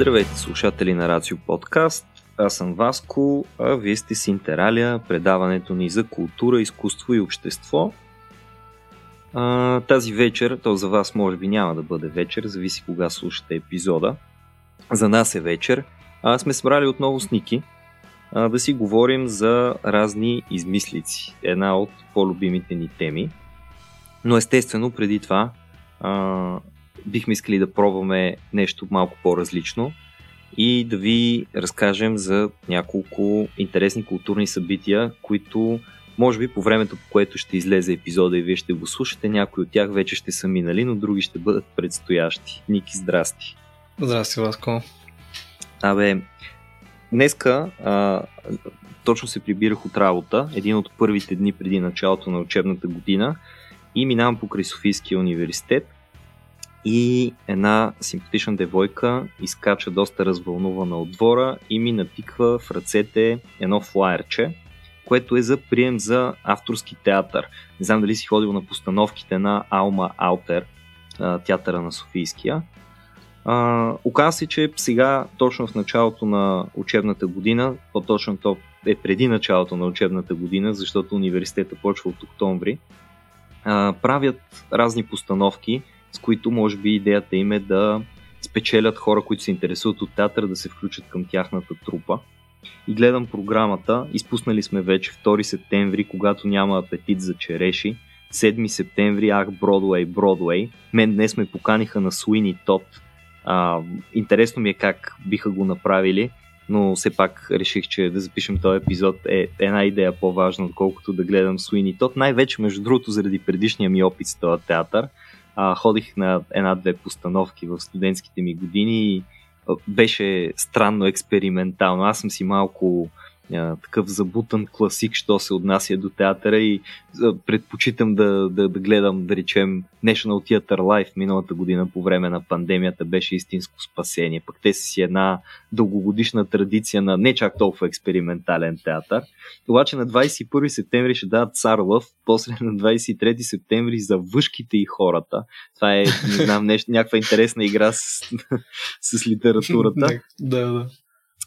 Здравейте, слушатели на Рацио Подкаст. Аз съм Васко, а вие сте с Интералия, предаването ни за култура, изкуство и общество. А, тази вечер, то за вас може би няма да бъде вечер, зависи кога слушате епизода. За нас е вечер. А сме събрали отново с Ники а, да си говорим за разни измислици. Една от по-любимите ни теми. Но естествено, преди това а, бихме искали да пробваме нещо малко по-различно и да ви разкажем за няколко интересни културни събития, които може би по времето, по което ще излезе епизода и вие ще го слушате, някои от тях вече ще са минали, но други ще бъдат предстоящи. Ники, здрасти! Здрасти, Васко! Абе, днеска а, точно се прибирах от работа, един от първите дни преди началото на учебната година и минавам покрай Софийския университет и една симпатична девойка изкача доста развълнувана от двора и ми натиква в ръцете едно флайерче, което е за прием за авторски театър. Не знам дали си ходил на постановките на Алма Аутер, театъра на Софийския. Оказва се, че сега, точно в началото на учебната година, по-точно то е преди началото на учебната година, защото университета почва от октомври, а, правят разни постановки, с които може би идеята им е да спечелят хора, които се интересуват от театър, да се включат към тяхната трупа. И гледам програмата, изпуснали сме вече 2 септември, когато няма апетит за череши, 7 септември, ах, Бродвей, Бродвей. Мен днес ме поканиха на Суини Тот. Интересно ми е как биха го направили, но все пак реших, че да запишем този епизод е една идея по-важна, отколкото да гледам Суини Тот. Най-вече, между другото, заради предишния ми опит с този театър – а, ходих на една-две постановки в студентските ми години беше странно експериментално. Аз съм си малко а, такъв забутан класик, що се отнася до театъра и а, предпочитам да, да, да гледам, да речем, National Theatre Live миналата година по време на пандемията беше истинско спасение. Пък те са си една дългогодишна традиция на не чак толкова експериментален театър. Обаче на 21 септември ще дадат Цар Лъв, после на 23 септември за въшките и хората. Това е, не знам, нещо, някаква интересна игра с, с литературата. да, да.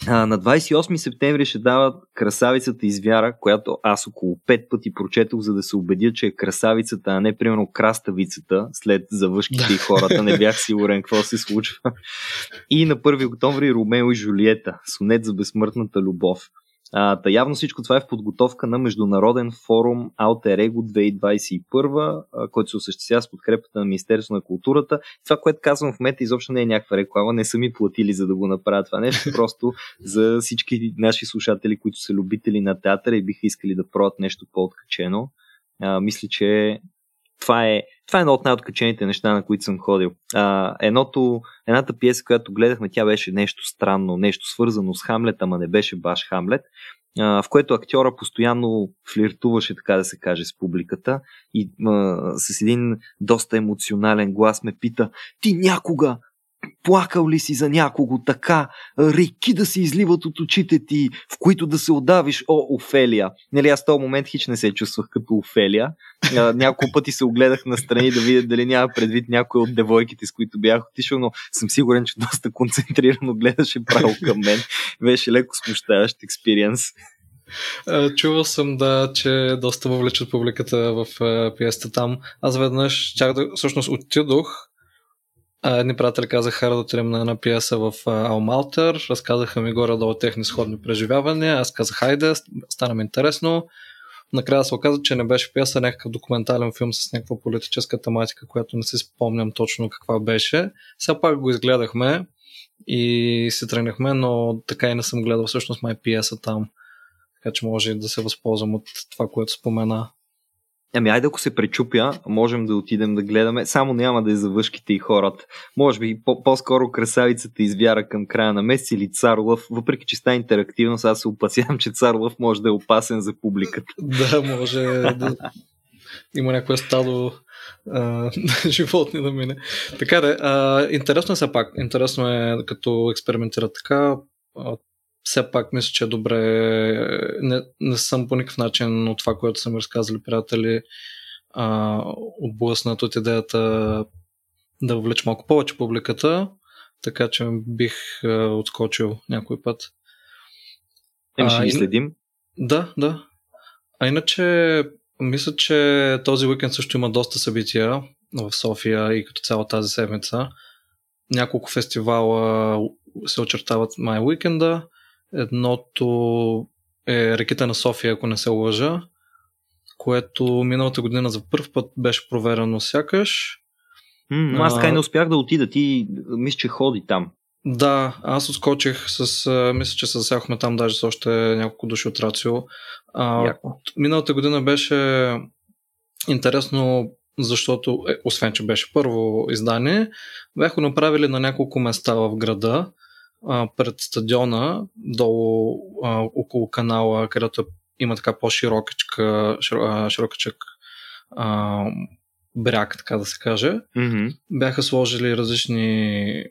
А, на 28 септември ще дават Красавицата извяра, която аз около 5 пъти прочетох, за да се убедя, че е красавицата, а не примерно краставицата, след завършките да. и хората. Не бях сигурен какво се случва. И на 1 октомври Ромео и Жулиета, сонет за безсмъртната любов. А, та явно всичко това е в подготовка на Международен форум Alter Ego 2021, а, който се осъществява с подкрепата на Министерството на културата. Това, което казвам в момента, изобщо не е някаква реклама, не са ми платили за да го направя това нещо, просто за всички наши слушатели, които са любители на театъра и биха искали да пробват нещо по-откачено. А, мисля, че това е, това е едно от най-откачените неща, на които съм ходил. А, едното, едната пиеса, която гледахме, тя беше нещо странно, нещо свързано с Хамлет, ама не беше баш Хамлет, а, в което актьора постоянно флиртуваше, така да се каже, с публиката и а, с един доста емоционален глас ме пита, ти някога Плакал ли си за някого така, реки да се изливат от очите ти, в които да се отдавиш, о, Офелия. Нали, аз в този момент хич не се чувствах като Офелия. Няколко пъти се огледах на страни да видя дали няма предвид някой от девойките, с които бях отишъл, но съм сигурен, че доста концентрирано гледаше право към мен. Беше леко смущаващ експириенс. Чувал съм, да, че доста въвлечат публиката в пиеста там. Аз веднъж чак да, всъщност отидох Едни приятели казаха да отидем на една пиеса в Алмалтер, разказаха ми горе-долу техни сходни преживявания, аз казах хайде, стана ми интересно. Накрая се оказа, че не беше пиеса, някакъв документален филм с някаква политическа тематика, която не си спомням точно каква беше. Сега пак го изгледахме и се тръгнахме, но така и не съм гледал всъщност май пиеса там. Така че може да се възползвам от това, което спомена. Ами айде ако се пречупя, можем да отидем да гледаме. Само няма да е за въшките и хората. Може би по-скоро красавицата извяра към края на месец или Царлъв, въпреки че става интерактивно, аз се опасявам, че Царлъв може да е опасен за публиката. Да, може да има някое стадо а, животни да мине. Така да, а, интересно е все пак. Интересно е като експериментира така все пак мисля, че е добре. Не, не съм по никакъв начин от това, което са ми разказали приятели, а, отблъснат от идеята да влече малко повече публиката. така че бих а, отскочил някой път. Еми ще ги следим. Да, да. А иначе, мисля, че този уикенд също има доста събития в София и като цяло тази седмица. Няколко фестивала се очертават май уикенда. Едното е реките на София, ако не се лъжа, което миналата година за първ път беше проверено сякаш. М, аз така и не успях да отида. Ти мисля, че ходи там. Да, аз отскочих с, мисля, че се засяхме там даже с още няколко души от Рацио. А, миналата година беше интересно, защото, е, освен, че беше първо издание, бяха направили на няколко места в града, а, пред стадиона, долу а, около канала, където има така по-широкачка, широкачък а, бряг, така да се каже. Mm-hmm. Бяха сложили различни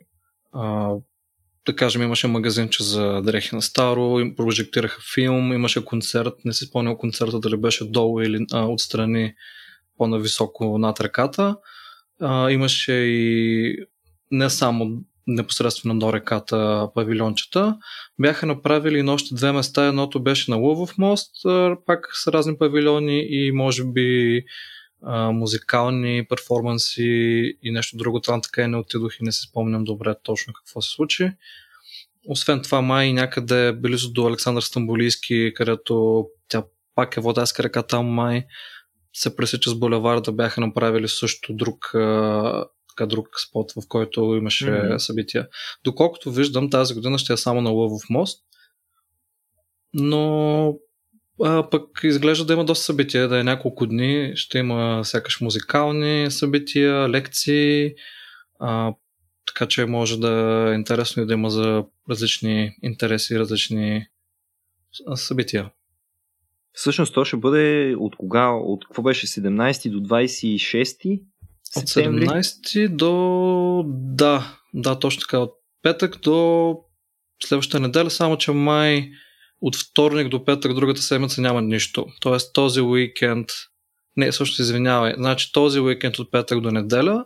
а, да кажем, имаше магазинче за дрехи на старо, им прожектираха филм, имаше концерт, не си спомням концерта дали беше долу или а, отстрани по-нависоко над ръката. А, имаше и не само непосредствено до реката павилиончета. Бяха направили на още две места. Едното беше на Лъвов мост, пак с разни павилиони и може би музикални перформанси и нещо друго. Там така и не отидох и не се спомням добре точно какво се случи. Освен това, май някъде близо до Александър Стамбулийски, където тя пак е водайска река, там май се пресича с булеварда, бяха направили също друг, така, друг спот, в който имаше mm-hmm. събития. Доколкото виждам, тази година ще е само на Лъвов мост, но а, пък изглежда да има доста събития, да е няколко дни, ще има сякаш музикални събития, лекции, а, така че може да е интересно и да има за различни интереси, различни събития. Всъщност то ще бъде от кога? От какво беше 17 до 26 септември? От 17 до... Да, да, точно така. От петък до следващата неделя, само че май от вторник до петък другата седмица няма нищо. Тоест този уикенд, не, също извинявай, значи този уикенд от петък до неделя,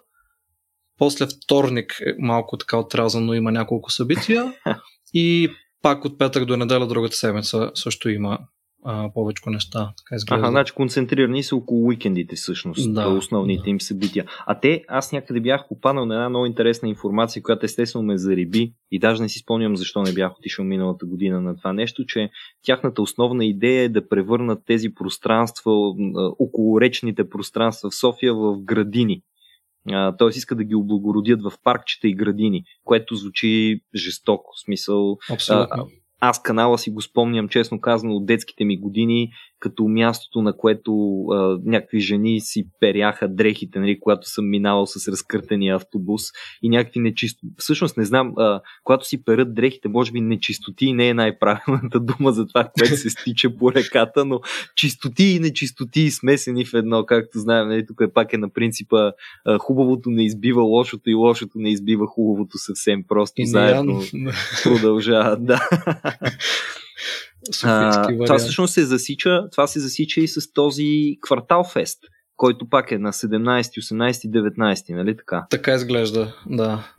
после вторник е малко така отрязано, има няколко събития и пак от петък до неделя другата седмица също има а, повече неща. Така изглежда. Ага, значи концентрирани са около уикендите всъщност, да, основните да. им събития. А те, аз някъде бях попаднал на една много интересна информация, която естествено ме зариби и даже не си спомням защо не бях отишъл миналата година на това нещо, че тяхната основна идея е да превърнат тези пространства, около речните пространства в София в градини. Т.е. иска да ги облагородят в паркчета и градини, което звучи жестоко. В смисъл. Абсолютно. Аз канала си го спомням, честно казано, от детските ми години, като мястото, на което а, някакви жени си перяха дрехите, нали, когато съм минавал с разкъртения автобус и някакви нечисто. Всъщност не знам, а, когато си перат дрехите, може би нечистоти не е най-правилната дума за това, което се стича по реката, но чистоти и нечистоти смесени в едно, както знаем, нали, тук е пак е на принципа а, хубавото не избива лошото и лошото не избива хубавото съвсем просто и заедно продължават. Да. А, това всъщност се засича, това се засича и с този квартал фест, който пак е на 17, 18, 19, нали така? Така изглежда, да.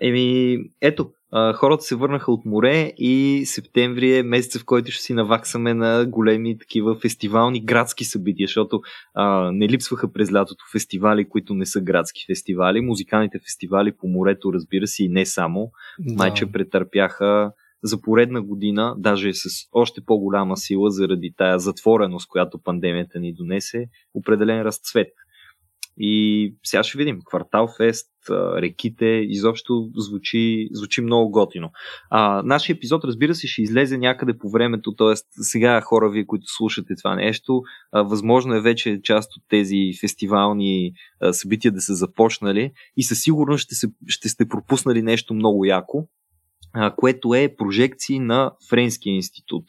Еми, ето, хората се върнаха от море и септември е месеца, в който ще си наваксаме на големи такива фестивални градски събития, защото а, не липсваха през лятото фестивали, които не са градски фестивали. Музикалните фестивали по морето, разбира се, и не само. Да. Майче претърпяха за поредна година, даже с още по-голяма сила заради тая затвореност, която пандемията ни донесе, определен разцвет. И сега ще видим. Квартал Фест, реките, изобщо звучи, звучи много готино. А, нашия епизод, разбира се, ще излезе някъде по времето, т.е. сега хора ви, които слушате това нещо, а, възможно е вече част от тези фестивални а, събития да са започнали и със сигурност ще, се, ще сте пропуснали нещо много яко което е прожекции на Френския институт.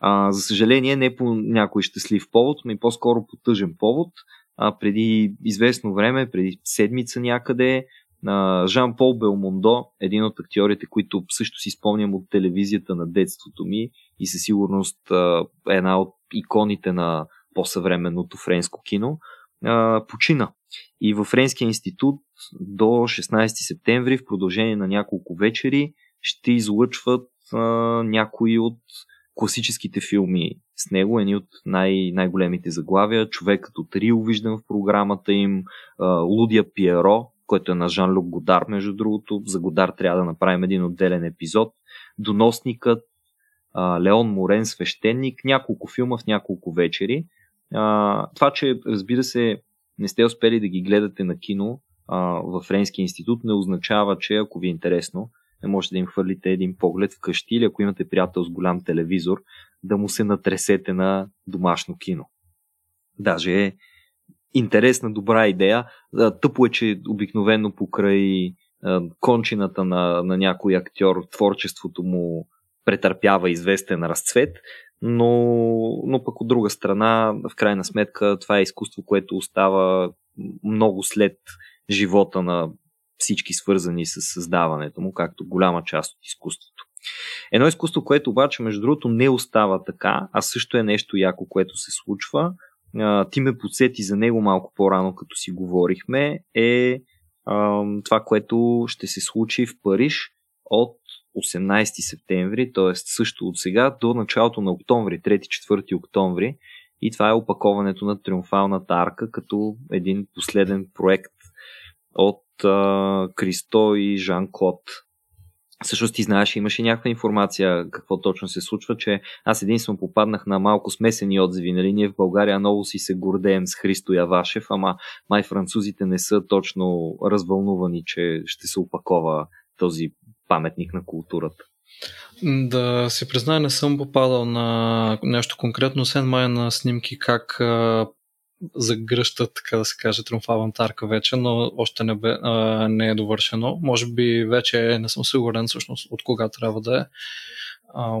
А, за съжаление, не по някой щастлив повод, но и по-скоро по тъжен повод. А, преди известно време, преди седмица някъде, Жан-Пол Белмондо, един от актьорите, които също си спомням от телевизията на детството ми и със сигурност е една от иконите на по-съвременното френско кино, почина. И във Френския институт до 16 септември в продължение на няколко вечери ще излъчват а, някои от класическите филми с него, едни от най- най-големите заглавия. Човекът от Рио виждам в програмата им, Лудия Пиеро, който е на Жан-Люк Годар, между другото. За Годар трябва да направим един отделен епизод. Доносникът, Леон Морен, свещеник, няколко филма в няколко вечери. Това, че разбира се, не сте успели да ги гледате на кино в Френски институт, не означава, че ако ви е интересно, можете да им хвърлите един поглед вкъщи или ако имате приятел с голям телевизор, да му се натресете на домашно кино. Даже е интересна, добра идея. Тъпо е, че обикновено покрай кончината на, на някой актьор творчеството му претърпява известен разцвет, но, но пък от друга страна, в крайна сметка, това е изкуство, което остава много след живота на всички свързани с създаването му, както голяма част от изкуството. Едно изкуство, което обаче, между другото, не остава така, а също е нещо яко, което се случва. Ти ме подсети за него малко по-рано, като си говорихме, е това, което ще се случи в Париж от 18 септември, т.е. също от сега до началото на октомври, 3-4 октомври. И това е опаковането на Триумфалната арка като един последен проект от а, Кристо и Жан Клод. Всъщност ти знаеш, имаше някаква информация какво точно се случва, че аз единствено попаднах на малко смесени отзиви. Нали? Ние в България много си се гордеем с Христо Явашев, ама май французите не са точно развълнувани, че ще се опакова този паметник на културата. Да се призная, не съм попадал на нещо конкретно, освен май на снимки как а, загръщат, така да се каже, триумфалната арка вече, но още не, бе, а, не е довършено. Може би вече не съм сигурен всъщност от кога трябва да е. А,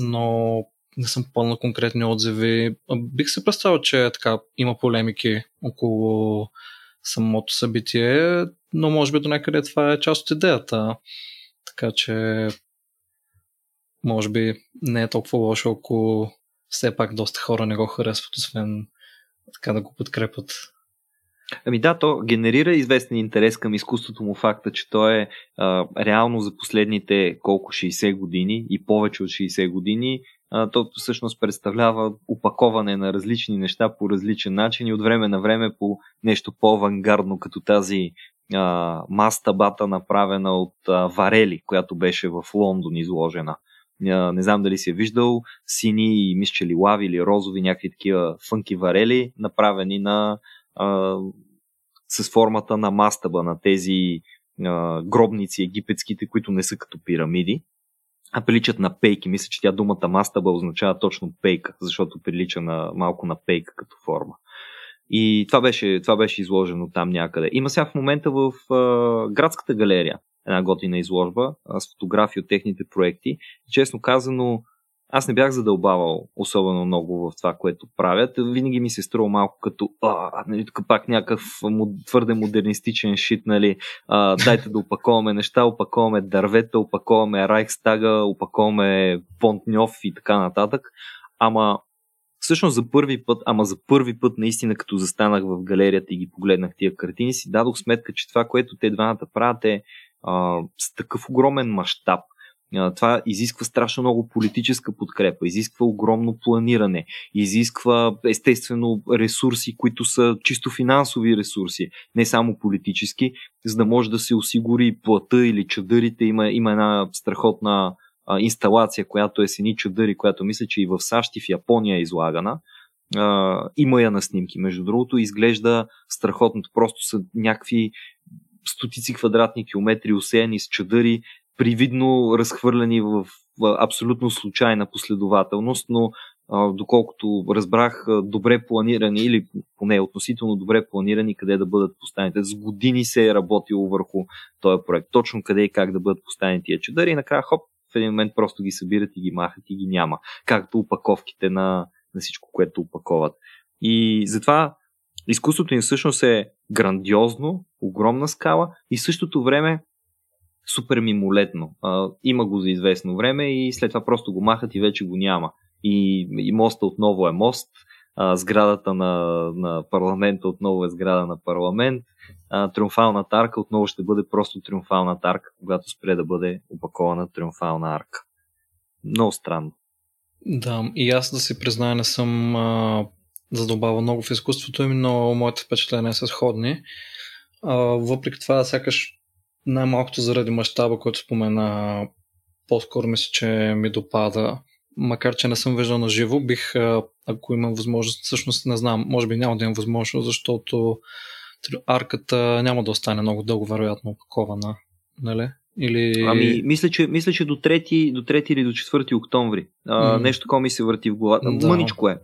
но не съм попал на конкретни отзиви. Бих се представил, че така има полемики около самото събитие, но може би до някъде това е част от идеята. Така че може би не е толкова лошо, ако все пак доста хора не го харесват, освен така да го подкрепят. Ами да, то генерира известен интерес към изкуството му факта, че то е а, реално за последните колко 60 години и повече от 60 години а, то всъщност представлява упаковане на различни неща по различен начин и от време на време по нещо по-авангардно, като тази а, мастабата, направена от а, Варели, която беше в Лондон изложена. Не знам дали си е виждал сини и мисля, че лилави или розови, някакви такива фънки варели, направени на а, с формата на мастаба на тези а, гробници египетските, които не са като пирамиди, а приличат на пейки. Мисля, че тя думата мастаба означава точно пейка, защото прилича на, малко на пейка като форма. И това беше, това беше изложено там някъде. Има сега в момента в а, градската галерия една готина изложба с фотографии от техните проекти. Честно казано, аз не бях задълбавал особено много в това, което правят. Винаги ми се струва малко като а, нали, тук пак някакъв твърде модернистичен шит, нали, а, дайте да опаковаме неща, опаковаме дървета, опаковаме Райхстага, опаковаме Понтньов и така нататък. Ама всъщност за първи път, ама за първи път наистина като застанах в галерията и ги погледнах тия картини, си дадох сметка, че това, което те двамата правят е а, с такъв огромен мащаб. Това изисква страшно много политическа подкрепа, изисква огромно планиране, изисква естествено ресурси, които са чисто финансови ресурси, не само политически, за да може да се осигури плата или чадърите. Има, има една страхотна а, инсталация, която е с едни чадъри, която мисля, че и в САЩ и в Япония е излагана. А, има я на снимки, между другото, изглежда страхотно. Просто са някакви стотици квадратни километри осеяни с чадъри, привидно разхвърляни в абсолютно случайна последователност, но доколкото разбрах, добре планирани или поне относително добре планирани къде да бъдат поставените. С години се е работило върху този проект. Точно къде и как да бъдат поставени тия чадъри и накрая хоп, в един момент просто ги събират и ги махат и ги няма. Както упаковките на, на всичко, което опаковат. И затова изкуството им всъщност е грандиозно, огромна скала и същото време супер мимолетно. А, има го за известно време и след това просто го махат и вече го няма. И, и моста отново е мост, а, сградата на, на парламента отново е сграда на парламент, а, триумфалната арка отново ще бъде просто триумфалната арка, когато спре да бъде опакована триумфална арка. Много странно. Да, и аз да си призная не съм а, задобавал много в изкуството им, но моите впечатления са сходни. А, въпреки това, сякаш най-малкото заради мащаба, който спомена, по-скоро мисля, че ми допада. Макар, че не съм виждал на живо, бих, ако имам възможност, всъщност не знам, може би няма да имам възможност, защото арката няма да остане много дълго, вероятно, опакована. Нали? Или... Ами, мисля че, мисля, че до 3, до 3 или до 4 октомври. А, mm. Нещо такова ми се върти в главата. Да. Мъничко е.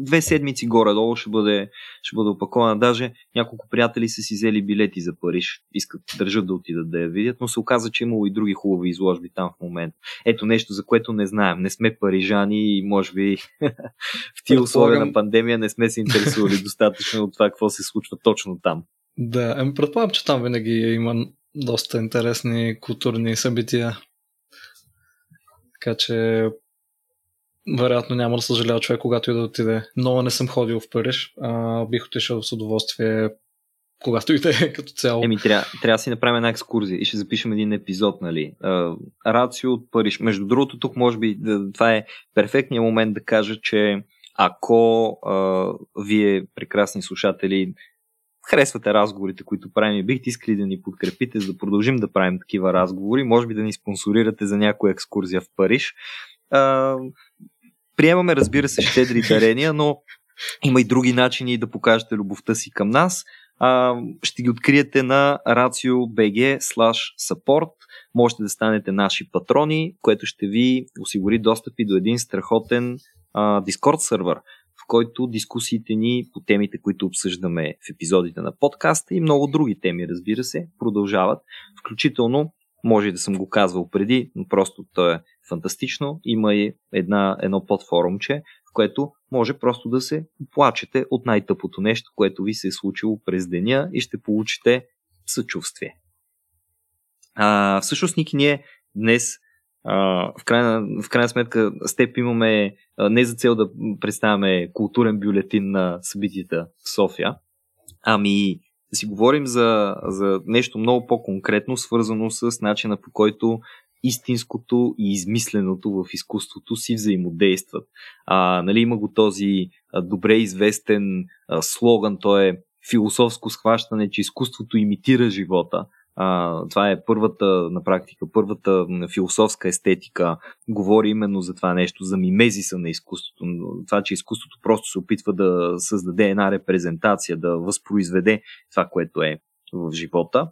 Две седмици горе-долу ще бъде, ще бъде опакована. Даже няколко приятели са си взели билети за Париж. Искат, държат да отидат да я видят, но се оказа, че имало и други хубави изложби там в момента. Ето нещо, за което не знаем. Не сме парижани и може би в тия условия на пандемия не сме се интересували достатъчно от това какво се случва точно там. Да, ами предполагам, че там винаги има доста интересни културни събития. Така че вероятно няма да съжалява човек, когато и да отиде. Но не съм ходил в Париж. А, бих отишъл с удоволствие когато и да е като цяло. Еми, трябва, трябва да си направим една екскурзия и ще запишем един епизод, нали. Рацио от Париж. Между другото, тук може би това е перфектният момент да кажа, че ако а, вие, прекрасни слушатели, харесвате разговорите, които правим и бихте искали да ни подкрепите, за да продължим да правим такива разговори, може би да ни спонсорирате за някоя екскурзия в Париж. А, приемаме, разбира се, щедри дарения, но има и други начини да покажете любовта си към нас. А, ще ги откриете на racio.bg support. Можете да станете наши патрони, което ще ви осигури достъпи до един страхотен Discord сервер, в който дискусиите ни по темите, които обсъждаме в епизодите на подкаста и много други теми, разбира се, продължават. Включително, може и да съм го казвал преди, но просто то е фантастично. Има и една, едно подфорумче, в което може просто да се плачете от най-тъпото нещо, което ви се е случило през деня и ще получите съчувствие. А, всъщност, Ники, ние днес в, крайна, в крайна сметка с теб имаме не за цел да представяме културен бюлетин на събитията в София, ами да си говорим за, за нещо много по-конкретно, свързано с начина по който истинското и измисленото в изкуството си взаимодействат. А, нали, има го този добре известен а, слоган, то е философско схващане, че изкуството имитира живота. А, това е първата, на практика, първата философска естетика говори именно за това нещо, за мимезиса на изкуството. Това, че изкуството просто се опитва да създаде една репрезентация, да възпроизведе това, което е в живота.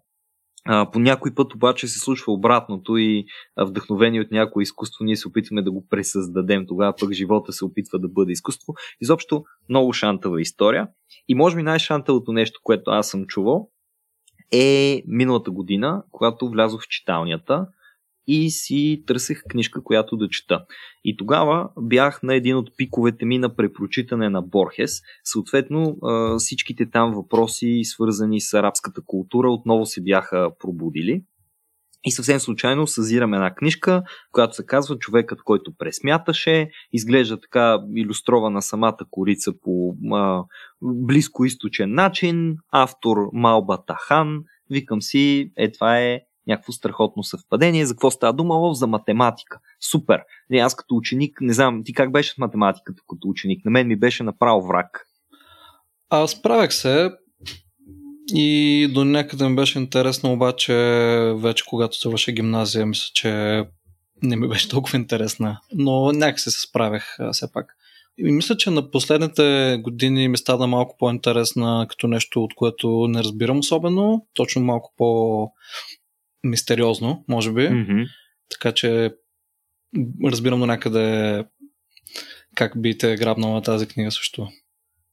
А, по някой път обаче се случва обратното и вдъхновени от някое изкуство ние се опитваме да го пресъздадем. Тогава пък живота се опитва да бъде изкуство. Изобщо много шантава история. И може би най-шантавото нещо, което аз съм чувал, е миналата година, когато влязох в читалнята и си търсех книжка, която да чета. И тогава бях на един от пиковете ми на препрочитане на Борхес. Съответно, всичките там въпроси, свързани с арабската култура, отново се бяха пробудили. И съвсем случайно съзирам една книжка, която се казва Човекът, който пресмяташе. Изглежда така иллюстрована самата корица по а, близко източен начин. Автор Малба Тахан. Викам си, е това е някакво страхотно съвпадение. За какво става дума? За математика. Супер. Не, аз като ученик, не знам, ти как беше с математиката като ученик? На мен ми беше направо враг. Аз правех се, и до някъде ми беше интересно, обаче вече когато завърши гимназия, мисля, че не ми беше толкова интересна. Но някакси се справях все пак. И мисля, че на последните години ми стана малко по-интересна като нещо, от което не разбирам особено. Точно малко по-мистериозно, може би. Mm-hmm. Така че разбирам до някъде как би те грабнала тази книга също.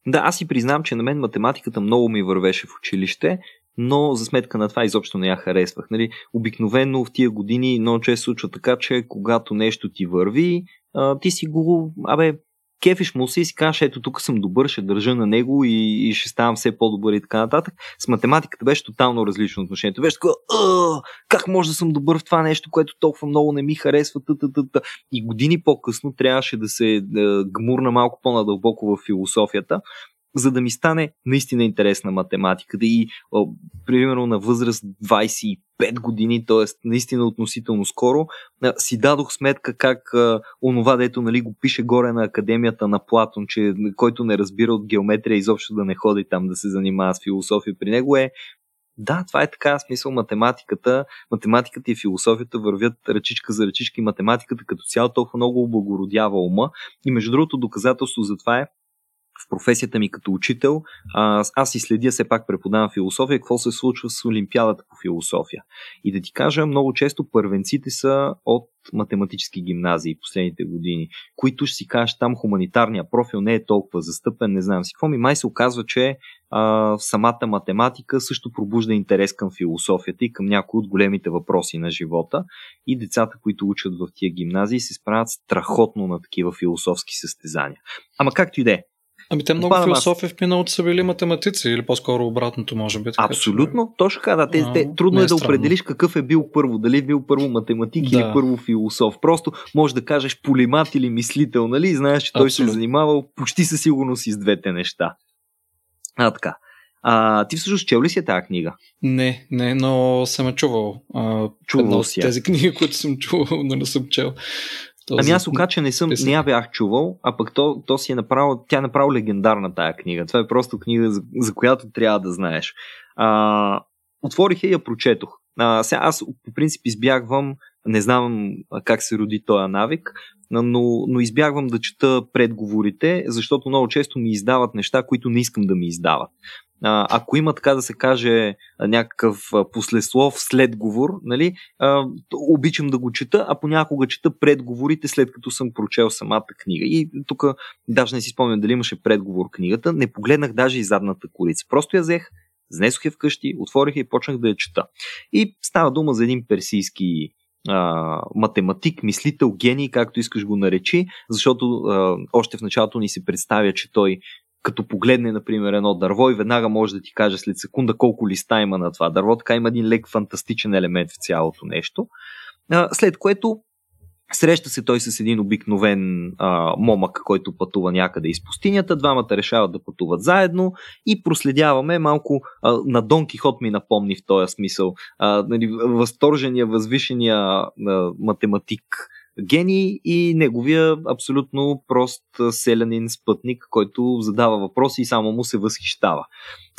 Да, аз си признам, че на мен математиката много ми вървеше в училище, но за сметка на това изобщо не я харесвах. Нали? Обикновено в тия години много често случва така, че когато нещо ти върви, ти си го, абе, кефиш му се и си кажеш, ето тук съм добър, ще държа на него и, и ще ставам все по-добър и така нататък. С математиката беше тотално различно отношението. Беше така, как може да съм добър в това нещо, което толкова много не ми харесва. Та-та-та-та. И години по-късно трябваше да се гмурна малко по-надълбоко в философията. За да ми стане наистина интересна математиката и о, примерно на възраст 25 години, т.е. наистина относително скоро, си дадох сметка как а, онова, дето нали, го пише горе на академията на Платон, че който не разбира от геометрия изобщо да не ходи там да се занимава с философия при него е да, това е така, смисъл математиката, математиката и философията вървят ръчичка за ръчичка и математиката като цяло толкова много облагородява ума. И между другото доказателство за това е в професията ми като учител, аз, и следя, все пак преподавам философия, какво се случва с Олимпиадата по философия. И да ти кажа, много често първенците са от математически гимназии последните години, които ще си кажеш там хуманитарния профил не е толкова застъпен, не знам си какво ми. Май се оказва, че а, самата математика също пробужда интерес към философията и към някои от големите въпроси на живота. И децата, които учат в тия гимназии, се справят страхотно на такива философски състезания. Ама както и да е, Ами те много философи в миналото са били математици или по-скоро обратното може би. Така, Абсолютно, че... точно така. Да. Те, а, те, трудно е, е да определиш какъв е бил първо. Дали е бил първо математик да. или първо философ. Просто може да кажеш полемат или мислител, нали? Знаеш, че той Абсолютно. се е занимавал почти със сигурност и с двете неща. А, така. А, ти всъщност чел ли си тази книга? Не, не, но съм е чувал. А, чувал си. Тези книги, които съм чувал, но не съм чел. Този... Ами аз ока, че не съм, не я бях чувал, а пък то, то си е направо, тя е направо легендарна тая книга. Това е просто книга, за, за която трябва да знаеш. А, отворих я и я прочетох. А, сега аз по принцип избягвам, не знам как се роди този навик, но, но избягвам да чета предговорите, защото много често ми издават неща, които не искам да ми издават а, ако има така да се каже някакъв послеслов, следговор, нали, а, обичам да го чета, а понякога чета предговорите след като съм прочел самата книга. И тук даже не си спомням дали имаше предговор книгата, не погледнах даже и задната корица. Просто я взех, знесох я вкъщи, отворих я и почнах да я чета. И става дума за един персийски а, математик, мислител, гений, както искаш го наречи, защото а, още в началото ни се представя, че той като погледне, например, едно дърво и веднага може да ти каже след секунда колко листа има на това дърво, така има един лек фантастичен елемент в цялото нещо. След което Среща се той с един обикновен а, момък, който пътува някъде из пустинята. Двамата решават да пътуват заедно и проследяваме малко а, на Дон Кихот ми напомни в този смисъл. А, нали, възторжения, възвишения а, математик гений и неговия абсолютно прост селянин спътник, който задава въпроси и само му се възхищава.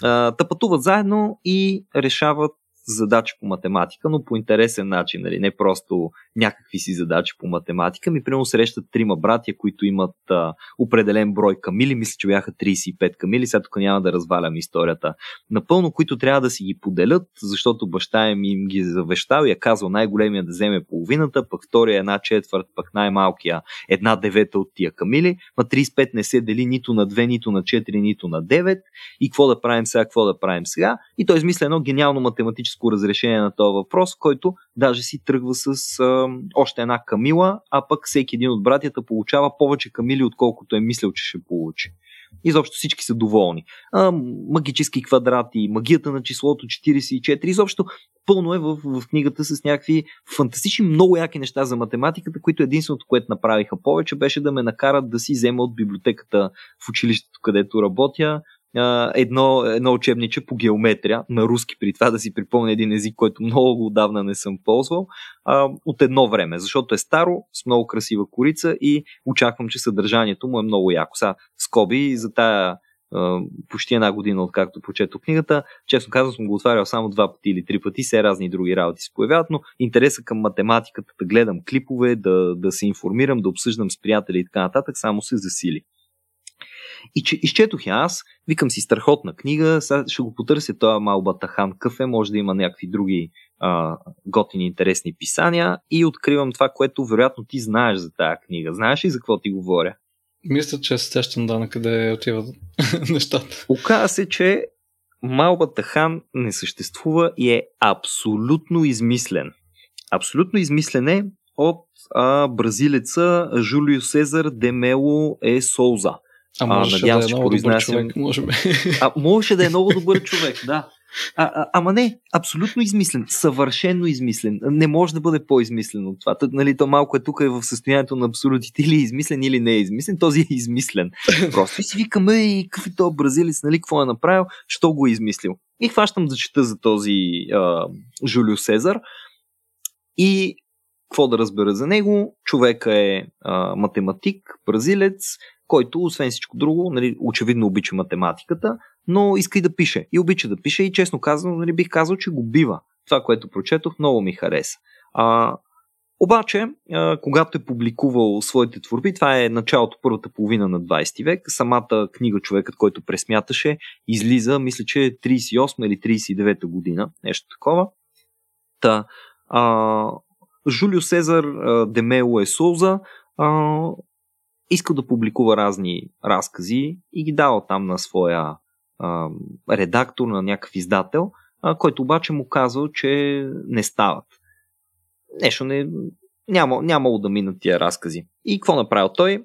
Та пътуват заедно и решават задачи по математика, но по интересен начин, нали? не просто някакви си задачи по математика. Ми, примерно, срещат трима братя, които имат а, определен брой камили, мисля, че бяха 35 камили, сега тук няма да развалям историята напълно, които трябва да си ги поделят, защото баща им им ги е завещал и е казал най-големия да вземе половината, пък втория една четвърт, пък най-малкия една девета от тия камили, ма 35 не се дели нито на 2, нито на 4, нито на 9 и какво да правим сега, какво да правим сега? И той измисля едно гениално математическо техническо разрешение на този въпрос, който даже си тръгва с а, още една камила, а пък всеки един от братята получава повече камили, отколкото е мислил, че ще получи. Изобщо всички са доволни. А, магически квадрати, магията на числото 44, изобщо пълно е в, в книгата с някакви фантастични, много яки неща за математиката, които единственото, което направиха повече, беше да ме накарат да си взема от библиотеката в училището, където работя, едно, едно учебниче по геометрия на руски, при това да си припомня един език, който много отдавна не съм ползвал, а, от едно време, защото е старо, с много красива корица и очаквам, че съдържанието му е много яко. Сега, скоби за тая почти една година, откакто прочето книгата. Честно казвам, съм го отварял само два пъти или три пъти, все разни други работи се появяват, но интереса към математиката, да гледам клипове, да, да се информирам, да обсъждам с приятели и така нататък, само се засили. И че, изчетох я аз, викам си страхотна книга, сега ще го потърся това Малбатахан Къфе, може да има някакви други а, готини, интересни писания и откривам това, което вероятно ти знаеш за тази книга. Знаеш ли за какво ти говоря? Мисля, че се сещам да на къде отиват нещата. Оказва се, че Малбатахан не съществува и е абсолютно измислен. Абсолютно измислен е от а, бразилеца Жулио Сезар Демело е Соуза. А, може да е много добър човек, може би. А, можеше да е много добър човек, да. А, а, ама не, абсолютно измислен, съвършенно измислен. Не може да бъде по-измислен от това. Тът, нали, то малко е тук е в състоянието на абсолютите или е измислен или не е измислен. Този е измислен. Просто си викаме и какъв е то бразилец, нали, какво е направил, що го е измислил. И хващам да чета за този а, Жулио Сезар. И какво да разбера за него? Човека е а, математик, бразилец, който, освен всичко друго, нали, очевидно обича математиката, но иска и да пише. И обича да пише и честно казано, нали, бих казал, че го бива. Това, което прочетох, много ми хареса. А, обаче, а, когато е публикувал своите творби, това е началото, първата половина на 20 век, самата книга Човекът, който пресмяташе, излиза, мисля, че 38 или 39 година, нещо такова. Та, а, Жулио Сезар Демело е Суза а, искал да публикува разни разкази и ги дава там на своя а, редактор, на някакъв издател, а, който обаче му казал, че не стават. Нещо не, няма, нямало да минат тия разкази. И какво направил той?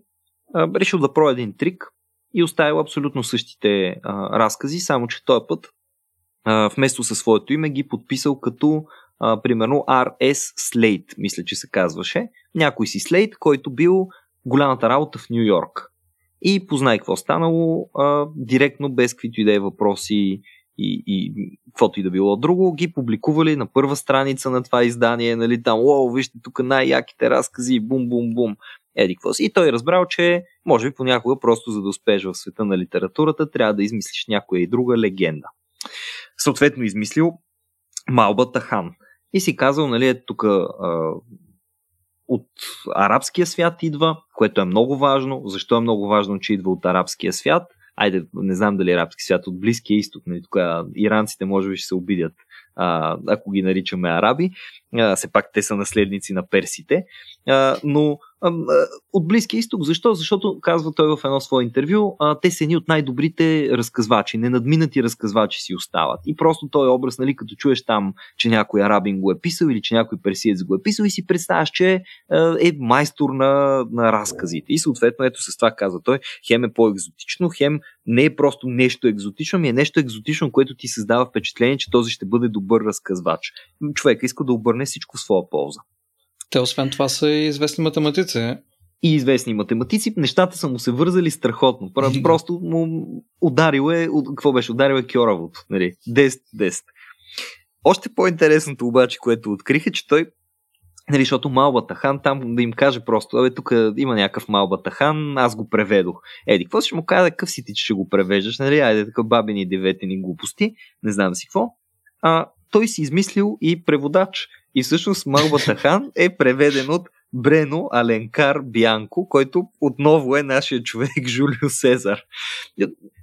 А, решил да проява един трик и оставил абсолютно същите а, разкази, само че този път а, вместо със своето име ги подписал като а, примерно R.S. Slate, мисля, че се казваше. Някой си Слейт, който бил голямата работа в Нью Йорк. И познай какво станало, а, директно, без каквито и да е въпроси и, и каквото и да било друго, ги публикували на първа страница на това издание, нали, там, о, вижте тук най-яките разкази, бум-бум-бум, еди какво си. И той разбрал, че може би понякога просто за да успееш в света на литературата, трябва да измислиш някоя и друга легенда. Съответно измислил Малбата Хан. И си казал, нали, е тук от арабския свят идва, което е много важно. Защо е много важно, че идва от арабския свят? Айде, не знам дали е арабски свят, от Близкия изток. Нали, тук иранците може би ще се обидят, а, ако ги наричаме араби. А, все пак те са наследници на персите. А, но от Близкия изток. Защо? Защото, казва той в едно свое интервю, те са едни от най-добрите разказвачи, ненадминати разказвачи си остават. И просто този образ, нали, като чуеш там, че някой арабин го е писал или че някой персиец го е писал и си представяш, че е майстор на, на разказите. И съответно, ето с това казва той, хем е по-екзотично, хем не е просто нещо екзотично, ми е нещо екзотично, което ти създава впечатление, че този ще бъде добър разказвач. Човек иска да обърне всичко в своя полза. Те освен това са и известни математици. И известни математици. Нещата са му се вързали страхотно. Просто му ударил е, какво беше, ударил е Кьоравото. Нали? 10-10. Още по-интересното обаче, което открих е, че той Нали, защото Малбата хан там да им каже просто, абе, тук има някакъв Малбата хан, аз го преведох. Еди, какво ще му каже, какъв си ти, че ще го превеждаш, нали, айде, така бабини деветени глупости, не знам си какво. А, той си измислил и преводач. И всъщност Малбата хан е преведен от Брено Аленкар Бянко, който отново е нашия човек Жулио Сезар.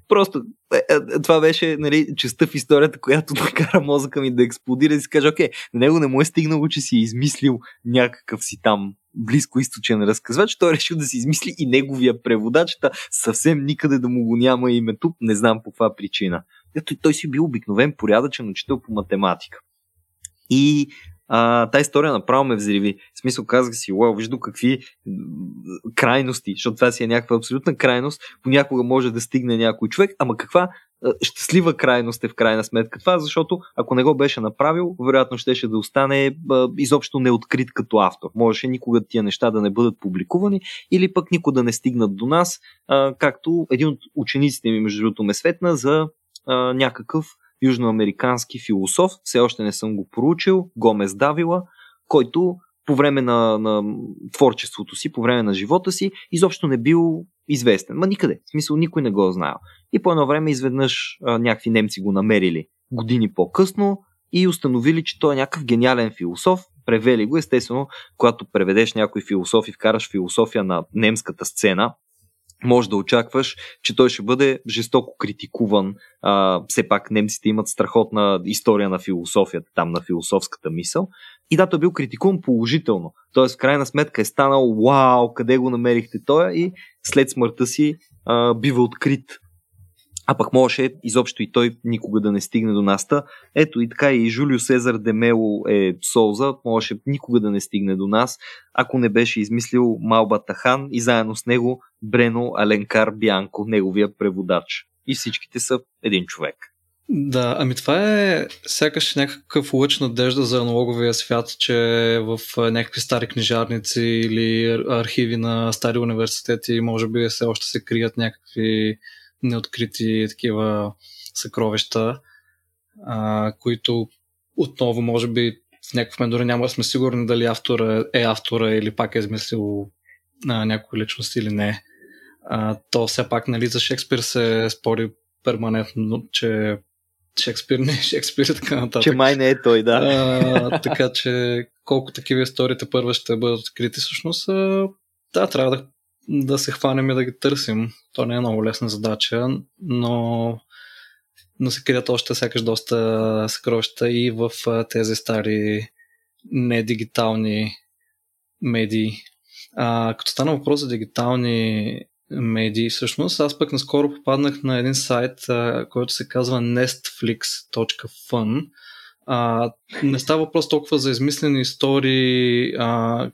Просто е, е, това беше нали, частта в историята, която накара мозъка ми да експлодира и си каже, окей, него не му е стигнало, че си е измислил някакъв си там близко източен разказвач, той е решил да си измисли и неговия преводач, та съвсем никъде да му го няма името, не знам по каква причина. Ето той си бил обикновен порядъчен учител по математика. И а, та история направо ме взриви. В смисъл казах си, уау, вижда какви крайности, защото това си е някаква абсолютна крайност, понякога може да стигне някой човек, ама каква щастлива крайност е в крайна сметка това, защото ако не го беше направил, вероятно щеше да остане а, изобщо неоткрит като автор. Можеше никога тия неща да не бъдат публикувани или пък никога да не стигнат до нас, а, както един от учениците ми, между другото, ме светна за а, някакъв южноамерикански философ, все още не съм го проучил, Гомес Давила, който по време на, на творчеството си, по време на живота си, изобщо не бил известен. Ма никъде. В смисъл никой не го е знаел. И по едно време изведнъж а, някакви немци го намерили години по-късно и установили, че той е някакъв гениален философ. Превели го, естествено, когато преведеш някой философ и вкараш философия на немската сцена, може да очакваш, че той ще бъде жестоко критикуван. А, все пак немците имат страхотна история на философията, там на философската мисъл. И да, той е бил критикуван положително. Тоест, в крайна сметка е станал, вау, къде го намерихте той и след смъртта си а, бива открит а пък можеше изобщо и той никога да не стигне до нас. Ето и така и Жулио Сезар Демело е Солза, можеше никога да не стигне до нас, ако не беше измислил Малба Тахан и заедно с него Брено Аленкар Бянко, неговия преводач. И всичките са един човек. Да, ами това е сякаш някакъв лъч надежда за аналоговия свят, че в някакви стари книжарници или архиви на стари университети може би все още се крият някакви неоткрити такива съкровища, а, които отново може би в някакъв момент дори няма да сме сигурни дали автора е автора или пак е измислил а, някоя личност или не. А, то все пак нали, за Шекспир се спори перманентно, че Шекспир не е Шекспир и така нататък. Че май не е той, да. А, така че колко такива историите първа ще бъдат открити, всъщност, а, да, трябва да, да се хванем и да ги търсим. То не е много лесна задача, но, но се крият още сякаш доста съкровища и в тези стари недигитални медии. А, като стана въпрос за дигитални медии. Всъщност, аз пък наскоро попаднах на един сайт, а, който се казва nestflix.fun. А, не става въпрос толкова за измислени истории, а,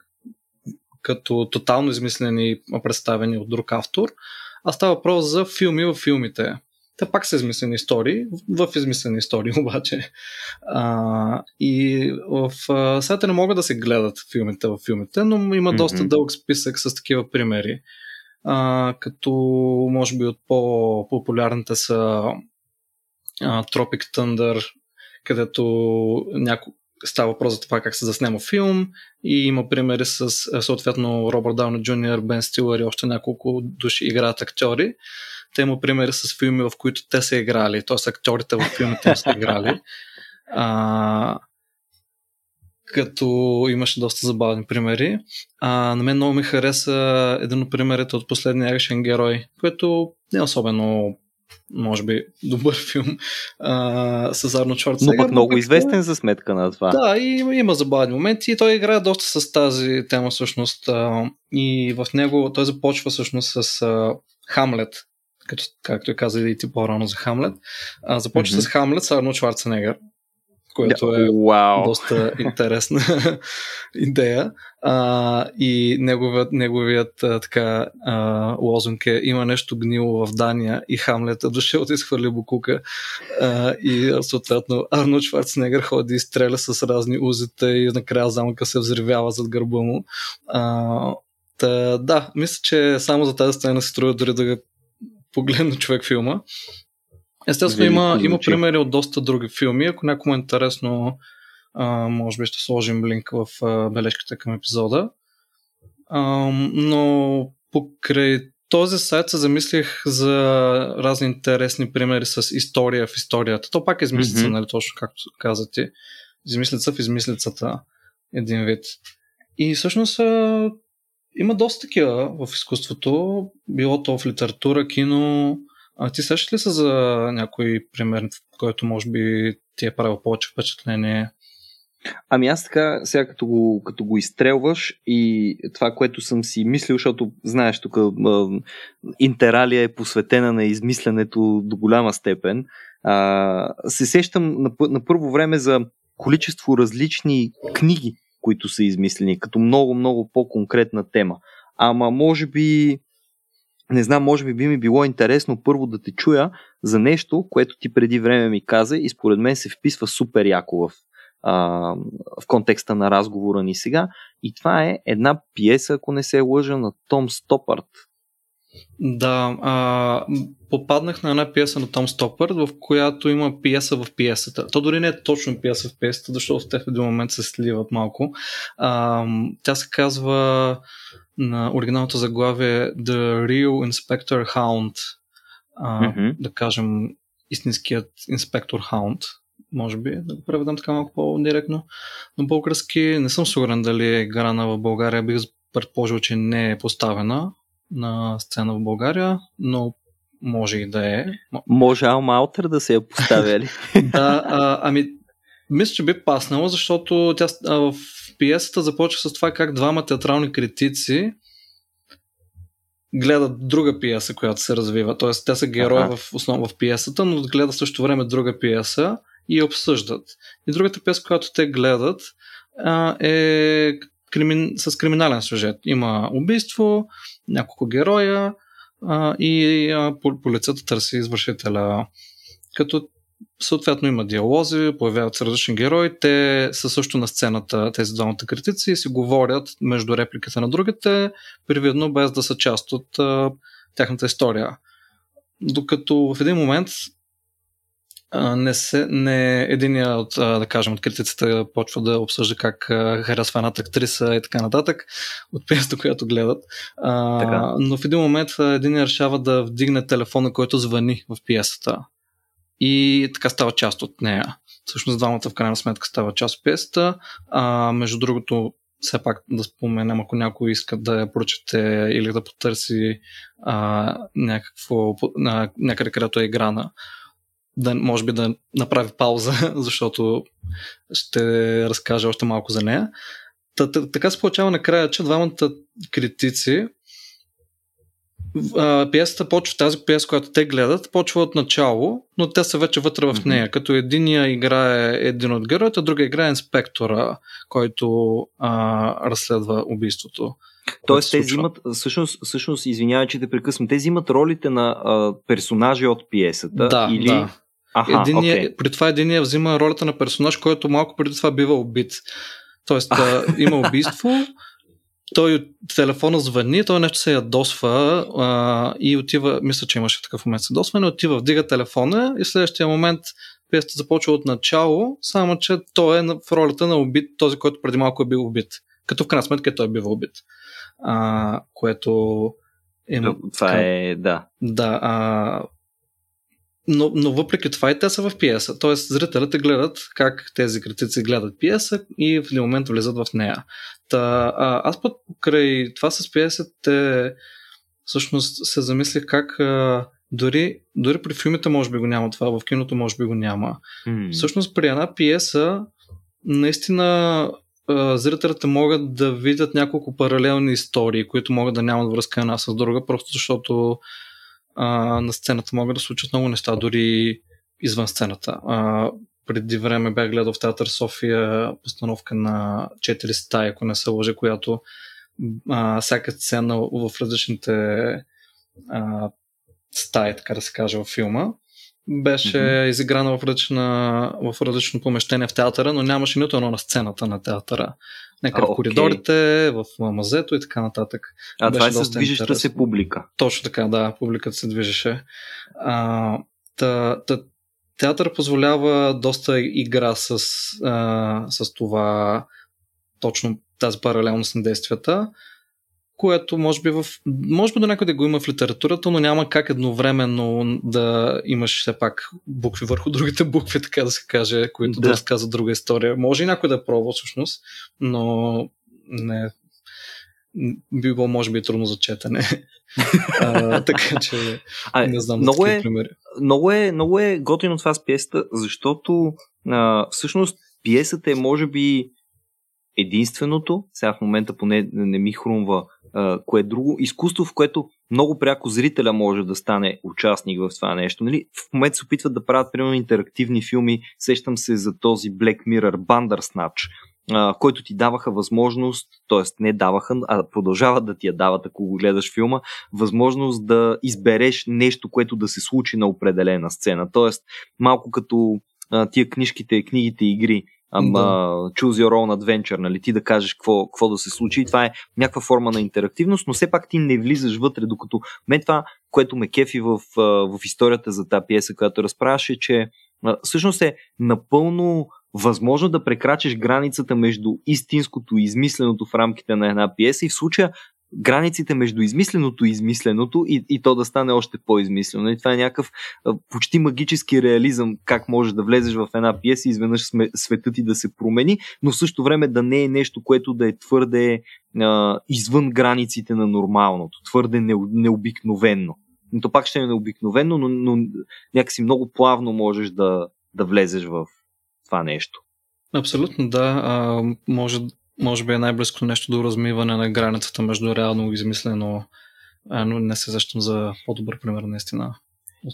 като тотално измислени, представени от друг автор, а става въпрос за филми в филмите. Те пак са измислени истории, в измислени истории обаче. А, и в а, сайта не могат да се гледат филмите в филмите, но има mm-hmm. доста дълъг списък с такива примери а, като може би от по-популярните са а, Tropic Thunder, където няко... става въпрос за това как се заснема филм и има примери с съответно Робърт Дауни Джуниор, Бен Стилър и още няколко души играят актьори. Те има примери с филми, в които те са играли, т.е. актьорите в филмите са играли. А, като имаше доста забавни примери. А, на мен много ми хареса един от примерите от последния екшен герой, който не е особено може би добър филм а, с Арно Шварценегер. Но пък много но, известен за сметка на това. Да, и има, забавни моменти и той играе доста с тази тема всъщност. А, и в него той започва всъщност с а, Хамлет, като, както я каза и ти по-рано за Хамлет. А, започва mm-hmm. с Хамлет с Арно Шварценегер което е wow. доста интересна идея. А, и неговият, неговият а, така, а, лозунг е има нещо гнило в Дания и Хамлет е дошъл да изхвърли букука а, и съответно Арнолд Шварценегър ходи и стреля с разни узите и накрая замъка се взривява зад гърба му. А, та, да, мисля, че само за тази сцена се струва дори да погледне човек филма. Естествено, има, има примери от доста други филми. Ако някому е интересно, а, може би ще сложим линк в а, бележката към епизода. А, но покрай този сайт се замислих за разни интересни примери с история в историята. То пак е измислица, mm-hmm. нали, точно както каза ти. Измислица в измислицата един вид. И всъщност а, има доста такива в изкуството, било то в литература, кино, а ти сещаш ли се за някой пример, който може би ти е правил повече впечатление? Ами аз така, сега като го, като го изстрелваш и това, което съм си мислил, защото знаеш, тук интералия е посветена на измисленето до голяма степен, а, се сещам на, на първо време за количество различни книги, които са измислени, като много, много по-конкретна тема. Ама може би не знам, може би би ми било интересно първо да те чуя за нещо, което ти преди време ми каза и според мен се вписва супер яко в, а, в контекста на разговора ни сега. И това е една пиеса, ако не се лъжа, на Том Стопарт. Да, а, попаднах на една пиеса на Том Стопърт, в която има пиеса в пиесата. То дори не е точно пиеса в пиесата, защото те в един момент се сливат малко. А, тя се казва на оригиналното заглавие The Real Inspector Hound. А, mm-hmm. Да кажем истинският инспектор Hound. Може би да го преведем така малко по-директно. Но български не съм сигурен дали е играна в България. Бих предположил, че не е поставена на сцена в България, но може и да е. Може Алма Аутер да се я поставя ли? да, а, ами мисля, че би паснало, защото тя а, в пиесата започва с това как двама театрални критици гледат друга пиеса, която се развива. Тоест, те са герои ага. в основа в пиесата, но гледат също време друга пиеса и обсъждат. И другата пиеса, която те гледат, а, е кримин... с криминален сюжет. Има убийство, няколко героя а, и а, полицията търси извършителя. Като съответно има диалози, появяват се различни герои, те са също на сцената, тези двамата критици, и си говорят между репликата на другите, привидно без да са част от а, тяхната история. Докато в един момент а, не, се, не единия от, а, да кажем, от критиците почва да обсъжда как а, харесва едната актриса и така нататък, от пиеста, която гледат. А, така. Но в един момент един решава да вдигне телефона, който звъни в пиесата. И така става част от нея. Всъщност двамата в крайна сметка става част от пиесата. А, между другото, все пак да споменем, ако някой иска да я прочете или да потърси а, някакво, а, някъде където е играна, да, може би да направи пауза, защото ще разкажа още малко за нея. Та, така се получава накрая, че двамата критици пиесата почва, тази пиеса, която те гледат, почва от начало, но те са вече вътре в нея. Mm-hmm. Като единия играе един от героите, другия играе инспектора, който а, разследва убийството. Тоест, те взимат, всъщност, всъщност, извинявай, че те прекъсвам, те взимат ролите на а, персонажи от пиесата. Да, или... да. Аха, единия, okay. При това единия взима ролята на персонаж, който малко преди това бива убит. Тоест, а, има убийство, той от телефона звъни, той нещо се ядосва а, и отива, мисля, че имаше такъв момент с ядосване, отива, вдига телефона и в следващия момент пиесата започва от начало, само че той е в ролята на убит, този, който преди малко е бил убит. Като в крайна сметка той е бил убит. А, което е... Това е, да. Да, а, но, но въпреки това и те са в пиеса. Тоест, зрителите гледат как тези критици гледат пиеса и в един момент влизат в нея. Та, а, аз път покрай това с пиесите всъщност се замислих как а, дори, дори при филмите може би го няма това, в киното може би го няма. Mm. Всъщност при една пиеса наистина зрителите могат да видят няколко паралелни истории, които могат да нямат връзка една с друга, просто защото а, на сцената могат да случат много неща, дори извън сцената. А, преди време бях гледал в Театър София постановка на 4 стаи, ако не се лъжа, която а, всяка сцена в различните а, стаи, така да се каже, в филма, беше mm-hmm. изиграна в, различна, в различно помещение в театъра, но нямаше нито едно на сцената на театъра. Нека в коридорите, в мазето и така нататък. А Беше това е с движеща се публика. Точно така, да, публиката се движеше. А, та, та, театър позволява доста игра с, а, с това, точно тази паралелност на действията което може би, в, може би до някъде го има в литературата, но няма как едновременно да имаш все пак букви върху другите букви, така да се каже, които да, да разказват друга история. Може и някой да е пробва всъщност, но не, би било може би трудно за четене. а, така че а, не знам много е, примери. Много е, много е готино това с пиесата, защото а, всъщност пиесата е може би единственото, сега в момента поне не ми хрумва кое е друго, изкуство, в което много пряко зрителя може да стане участник в това нещо. Нали? В момента се опитват да правят, примерно, интерактивни филми. Сещам се за този Black Mirror Bandersnatch, който ти даваха възможност, т.е. не даваха, а продължават да ти я дават, ако го гледаш филма, възможност да избереш нещо, което да се случи на определена сцена. Т.е. малко като а, тия книжките, книгите игри ама да. choose your own adventure, нали, ти да кажеш какво, какво да се случи. И това е някаква форма на интерактивност, но все пак ти не влизаш вътре, докато мен това, което ме кефи в, в историята за тази пиеса, която разправяше, че всъщност е напълно възможно да прекрачиш границата между истинското и измисленото в рамките на една пиеса и в случая границите между измисленото и измисленото и, и то да стане още по-измислено. И това е някакъв почти магически реализъм, как можеш да влезеш в една пиеса и изведнъж светът ти да се промени, но в същото време да не е нещо, което да е твърде а, извън границите на нормалното, твърде не, необикновенно. Но то пак ще е необикновено, но, но някакси много плавно можеш да, да влезеш в това нещо. Абсолютно, да. А, може може би е най-близко нещо до размиване на границата между реално и измислено, но не се защитам за по-добър пример наистина.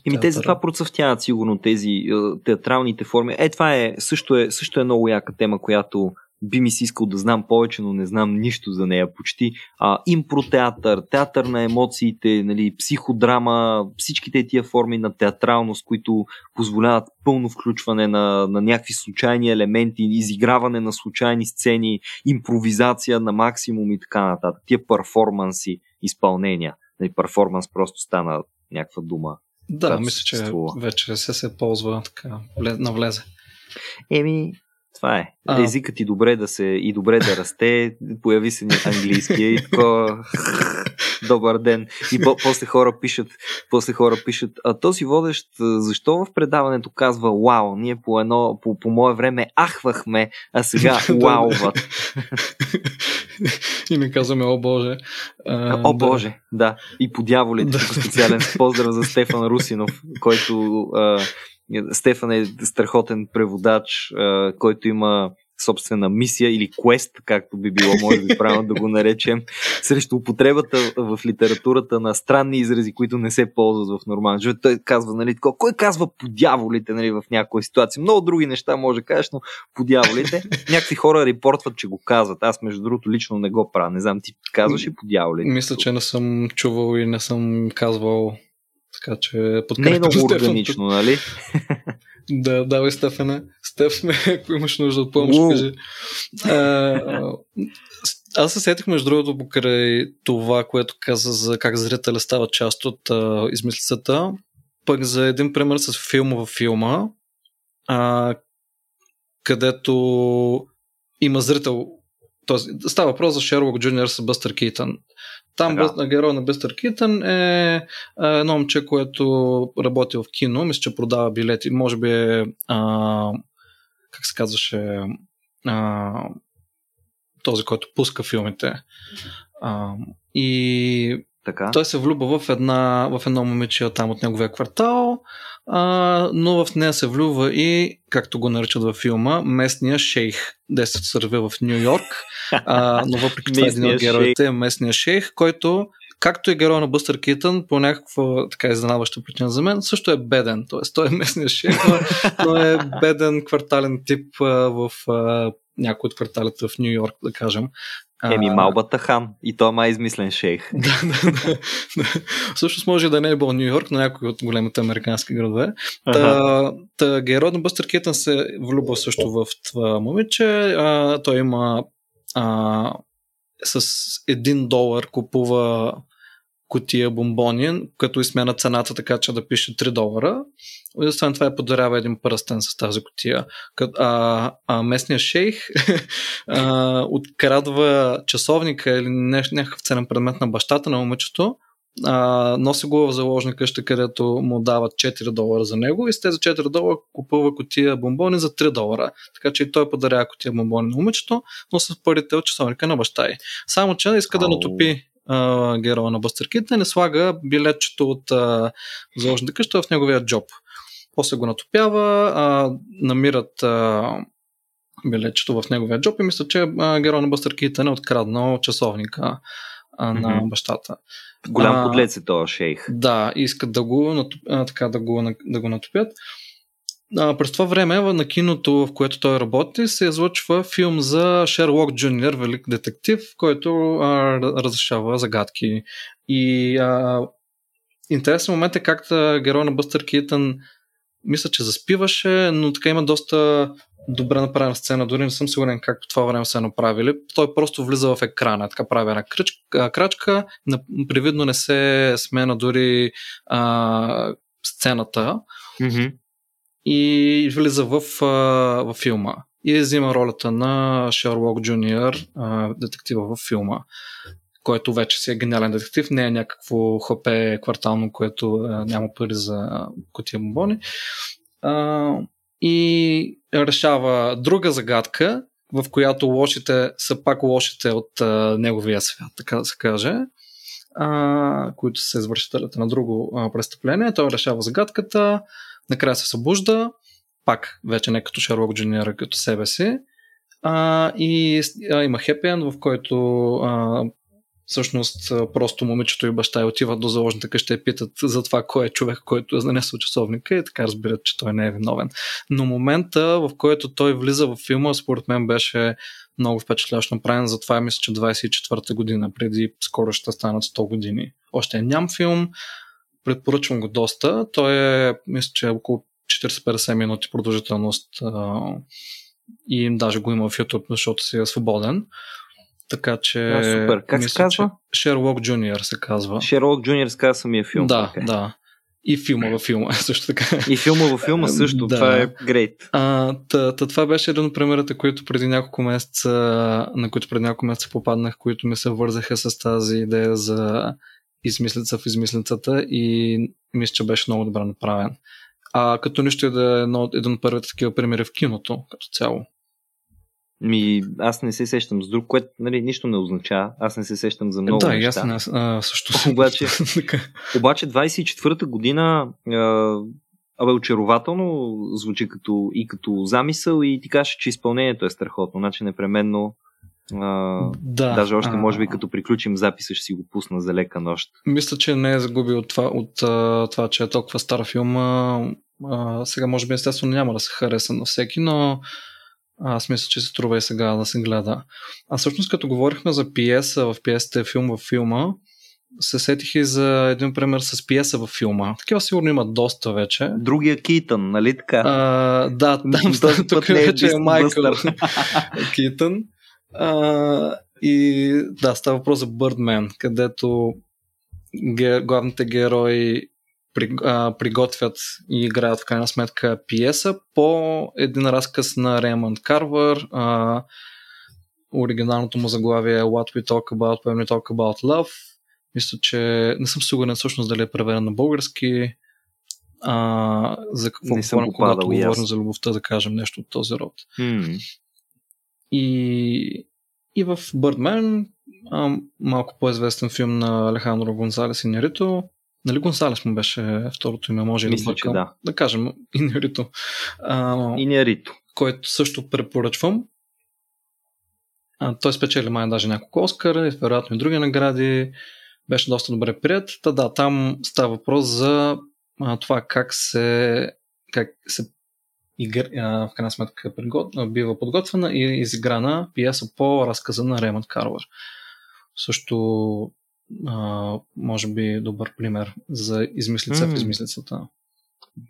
Ими те затова процъфтяват сигурно тези театралните форми. Е, това е също, е също е много яка тема, която би ми си искал да знам повече, но не знам нищо за нея. Почти а, импротеатър, театър на емоциите, нали, психодрама, всичките тия форми на театралност, които позволяват пълно включване на, на някакви случайни елементи, изиграване на случайни сцени, импровизация на максимум и така нататък. Тия перформанси, изпълнения. Нали, перформанс просто стана някаква дума. Да, мисля, че вече се се ползва така, навлезе. Еми, това е. А... Езикът и добре да се и добре да расте, появи се английския и такова добър ден. И по- после хора пишат, после хора пишат, а този водещ, защо в предаването казва вау, ние по едно, по, по мое време ахвахме, а сега вауват. и не казваме о боже. А, о да. боже, да. И по дяволите, да. специален поздрав за Стефан Русинов, който а, Стефан е страхотен преводач, който има собствена мисия или квест, както би било, може би правилно да го наречем, срещу употребата в литературата на странни изрази, които не се ползват в нормален живот. Той казва, нали, тако, кой казва по дяволите нали, в някои ситуации? Много други неща може да кажеш, но по дяволите. Някакви хора репортват, че го казват. Аз, между другото, лично не го правя. Не знам, ти казваш и по дяволите. Мисля, че не съм чувал и не съм казвал така че Не е много органично, нали? да, давай Стефане. Стеф, ако имаш нужда от помощ, кажи. А, аз се сетих между другото покрай това, което каза за как зрителя става част от а, измислицата. Пък за един пример с филма във филма, а, където има зрител. Тоест, става въпрос за Шерлок Джуниор с Бъстър Кейтън. Там ага. герой на Бъстър Китън е едно момче, което работи в кино, мисля, че продава билети. Може би е, а, как се казваше, а, този, който пуска филмите. А, и така. Той се влюбва в, една, в едно момиче там от неговия квартал, а, но в нея се влюбва и, както го наричат във филма, местния шейх. Действието се развива в Нью Йорк, а, но въпреки това един от героите е местния шейх, който както и герой на Бъстър Китън, по някаква така изненадваща причина за мен, също е беден. Тоест, той е местния шейх, но е беден квартален тип в някои от кварталите в Нью Йорк, да кажем. Еми, Малбата хан. И то май измислен шейх. да, да, да. Всъщност може да не е бил Нью Йорк, но някой от големите американски градове. Та, та герой на Бъстър Китън се влюбва също в това момиче. А, той има а, с един долар купува кутия бомбони, като изсмяна цената така, че да пише 3 долара. И освен това е подарява един пръстен с тази котия. А, а местният шейх а, открадва часовника или някакъв ценен предмет на бащата на момичето, а, носи го в заложна къща, където му дават 4 долара за него и с тези 4 долара купува котия бомбони за 3 долара. Така че и той подарява котия бомбони на момичето, но с парите от часовника на баща й. Само, че иска да натопи героя на Бъстър Кит, не слага билетчето от заложната къща в неговия джоб. После го натопява, а, намират а, билетчето в неговия джоб и мисля, че а, героя на Бъстър Китън е откраднал часовника а, на mm-hmm. бащата. Голям подлец е този шейх. Да, искат да го, а, така, да го, да го натопят. А, през това време на киното, в което той работи, се излъчва филм за Шерлок Джуниор, велик детектив, който а, разрешава загадки. И а, интересен момент е как герой на Бъстър Китън мисля, че заспиваше, но така има доста добре направена сцена, дори не съм сигурен как по това време са направили. Той просто влиза в екрана, така прави една крачка, крачка привидно не се смена дори а, сцената. Mm-hmm. и влиза в, а, в филма. И взима ролята на Шерлок Джуниор, детектива в филма който вече си е гениален детектив, не е някакво хопе квартално, което а, няма пари за котия бомбони. А, и решава друга загадка, в която лошите са пак лошите от а, неговия свят, така да се каже, а, които са извършителите на друго а, престъпление. Той решава загадката, накрая се събужда, пак вече не като Шерлок Джуниор, като себе си, а, и а, има хепи в който а, всъщност просто момичето и баща и отиват до заложната къща и питат за това кой е човек, който е занесъл часовника и така разбират, че той не е виновен. Но момента, в който той влиза в филма, според мен беше много впечатляващо направен, затова мисля, че 24-та година, преди скоро ще станат 100 години. Още е ням филм, предпоръчвам го доста. Той е, мисля, че е около 40-50 минути продължителност и даже го има в YouTube, защото си е свободен. Така че. А, супер. Как мисля, се казва? Шерлок Джуниор се казва. Шерлок Джуниор се казва самия филм. Да, okay. да. И филма във филма също така. И филма във филма също. Да. Това е грейт. А, та, та, това беше един от примерите, които преди няколко месеца, на които преди няколко месеца попаднах, които ми се вързаха с тази идея за измислица в измислицата и мисля, че беше много добре направен. А като нищо е да е едно, един от първите такива примери в киното, като цяло. Ми, аз не се сещам с друг, което нали, нищо не означава. Аз не се сещам за много да, неща. ясно, аз а, също. Обаче, обаче 24-та година а, абе, очарователно звучи като, и като замисъл и ти кажеш, че изпълнението е страхотно. Значи непременно а, да, даже още а, може би като приключим записа ще си го пусна за лека нощ. Мисля, че не е загубил от това, от, това че е толкова стар филм. А, сега може би естествено няма да се хареса на всеки, но аз мисля, че се струва и сега да се гледа. А всъщност като говорихме за пиеса в пиесата филм във филма, се сетих и за един пример с пиеса във филма. Такива сигурно има доста вече. Другия Китън, нали така? А, да, там става, тук не е вече е Майкъл. Китън. А, и да, става въпрос за Бърдмен, където главните герои при, а, приготвят и играят в крайна сметка пиеса по един разказ на Ремонт Карвар. А, оригиналното му заглавие е What We Talk About When We Talk About Love. Мисля, че не съм сигурен всъщност дали е преведен на български. А, за какво говорим, когато говорим за любовта, да кажем нещо от този род. М, И, и в Бърдмен, а, малко по-известен филм на Алехандро Гонзалес и Нерито, нали Гонсалес му беше второто име, може и да Мисля, че да. Да кажем, и Нерито. А, И не Рито. който също препоръчвам. А, той спечели май даже няколко Оскара и вероятно и други награди. Беше доста добре прият. Та да, там става въпрос за а, това как се, как се игр, а, в крайна сметка пригод, а, бива подготвена и изиграна пиеса по разказа на Ремонт Карвар. Също а, може би добър пример за измислица М. в измислицата.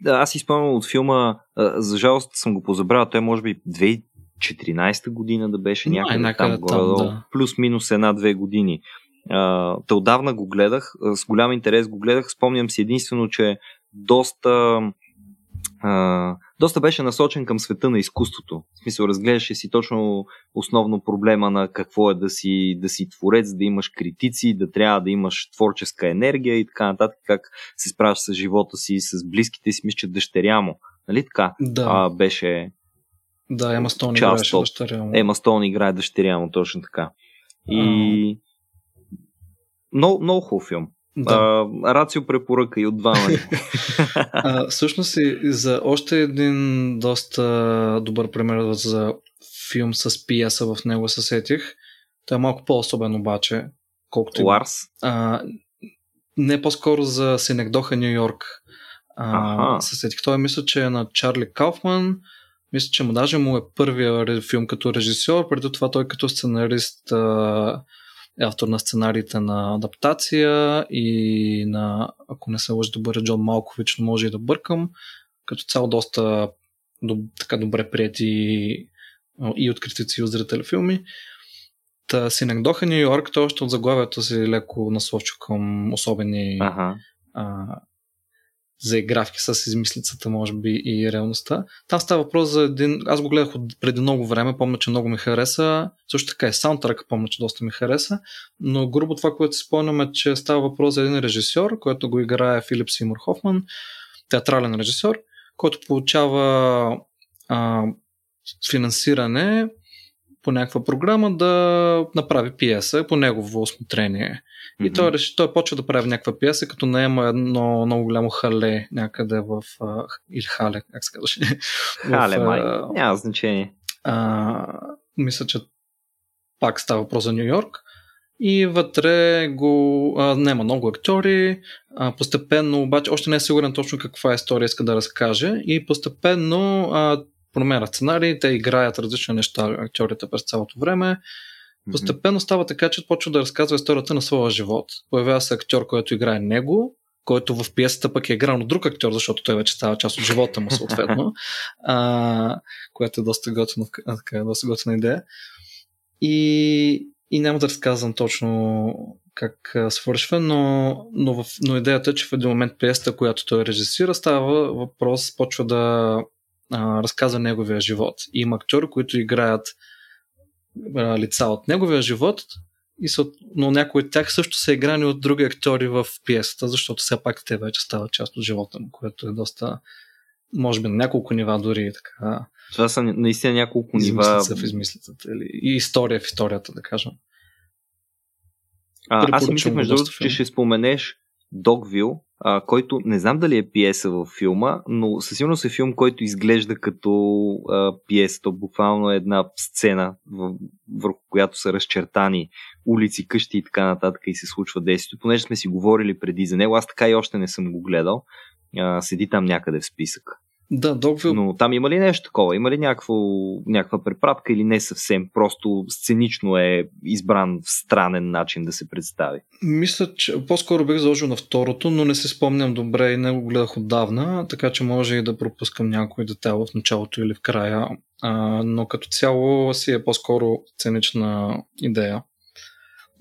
Да, аз си спомням от филма, а, за жалост съм го позабравил, той може би 2014 година да беше Май, някъде, някъде там, там, да. плюс-минус една-две години. Та отдавна го гледах, с голям интерес го гледах, спомням си единствено, че доста а, доста беше насочен към света на изкуството. В смисъл, разгледаше си точно основно проблема на какво е да си, да си творец, да имаш критици, да трябва да имаш творческа енергия и така нататък, как се справяш с живота си, с близките си, мисля, дъщеря му. Нали така? Да, А, беше да, Ема Стоун играеше от- дъщеря му. Ема Стоун играе дъщеря му, точно така. И много, много хубав филм. Да. А, Рацио препоръка и от двама. А, всъщност и за още един доста добър пример за филм с пиеса в него се сетих. Той е малко по-особен обаче, колкото Ларс. а, не по-скоро за Сенекдоха Нью Йорк. А, се сетих. Той мисля, че е на Чарли Кауфман. Мисля, че му даже му е първия филм като режисьор. Преди това той като сценарист а, е автор на сценариите на адаптация и на, ако не се лъжи да бъде Джон Малкович, но може и да бъркам. Като цяло доста доб, така добре прияти и от критици и от зрители филми. Та Синекдоха Нью Йорк, той още от заглавието си леко насочи към особени Ага. а, заигравки с измислицата, може би, и реалността. Там става въпрос за един... Аз го гледах от преди много време, помня, че много ми хареса. Също така и саундтръка помня, че доста ми хареса. Но грубо това, което си спомням е, че става въпрос за един режисьор, който го играе Филип Симур Хофман, театрален режисьор, който получава а, финансиране по някаква програма да направи пиеса по негово осмотрение. И той, реши, той почва да прави някаква пиеса, като наема едно много голямо хале някъде в... А, или хале, как се казваше? Хале, в, май. а, Няма значение. а, мисля, че пак става въпрос за Нью Йорк. И вътре го а, няма много актьори. А, постепенно, обаче, още не е сигурен точно каква история иска да разкаже. И постепенно а, променят сценарии, те играят различни неща актьорите през цялото време. Постепенно става така, че почва да разказва историята на своя живот. Появява се актьор, който играе него, който в пиесата пък е играл от друг актьор, защото той вече става част от живота му, съответно. а, което е доста готина, така, доста готина идея. И, и няма да разказвам точно как свършва, но, но, в, но идеята е, че в един момент пиесата, която той режисира, става въпрос, почва да а, разказва неговия живот. И има актьори, които играят а, лица от неговия живот, и са, но някои от тях също са играни от други актьори в пиесата, защото все пак те вече стават част от живота му, което е доста, може би на няколко нива дори така. Това са наистина няколко нива. в измислицата или и история в историята, да кажем. А, аз мислех, между другото, че ще споменеш Догвил, а, който не знам дали е пиеса във филма, но със сигурност е филм, който изглежда като а, пиеса. То буквално е една сцена, върху която са разчертани улици, къщи и така нататък и се случва действието. Понеже сме си говорили преди за него, аз така и още не съм го гледал. А, седи там някъде в списък. Да, Догвил. Но там има ли нещо такова? Има ли някакво, някаква препратка или не съвсем? Просто сценично е избран в странен начин да се представи. Мисля, че по-скоро бих заложил на второто, но не се спомням добре и не го гледах отдавна, така че може и да пропускам някой детайл в началото или в края. А, но като цяло си е по-скоро сценична идея,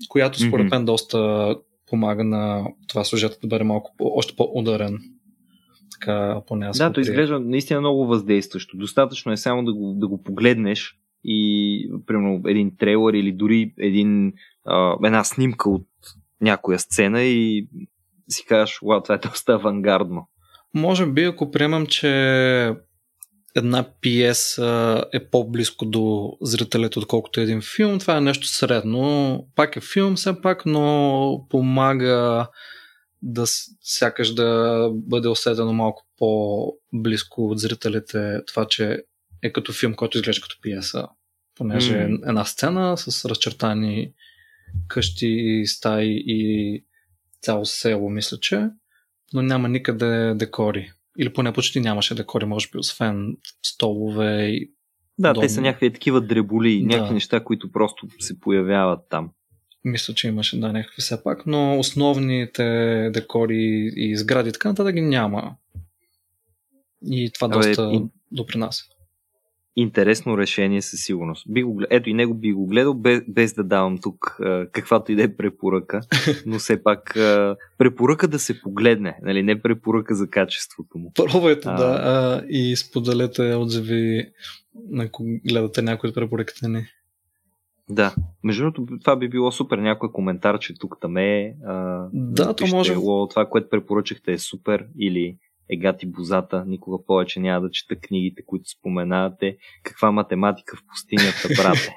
която според мен доста помага на това сюжетът да бъде малко още по-ударен така поне аз Да, то изглежда наистина много въздействащо. Достатъчно е само да го, да го погледнеш и, примерно, един трейлър или дори един, а, една снимка от някоя сцена и си кажеш, вау, това е доста авангардно. Може би, ако приемам, че една пиеса е по-близко до зрителите, отколкото един филм, това е нещо средно. Пак е филм все пак, но помага да сякаш да бъде усетено малко по-близко от зрителите това, че е като филм, който изглежда като пиеса. Понеже mm. една сцена с разчертани къщи, стаи и цяло село, мисля, че, но няма никъде декори. Или поне почти нямаше декори, може би, освен столове и да, дом. те са някакви такива дреболи, да. някакви неща, които просто се появяват там. Мисля, че имаше да някакви все пак, но основните декори и сгради така нататък ги няма. И това Абе, доста и... допринася. Интересно решение със сигурност. Би го, ето и него би го гледал, без, без да давам тук а, каквато и да е препоръка, но все пак а, препоръка да се погледне, нали? не препоръка за качеството му. Пробвайте, а... да, а, и споделете отзиви, ако гледате някои от препоръките ни. Да. Между другото, това би било супер. Някой коментар, че тук там е. А, да, то може. Това, което препоръчахте е супер или Егати Бозата, никога повече няма да чета книгите, които споменавате. Каква математика в пустинята, брате?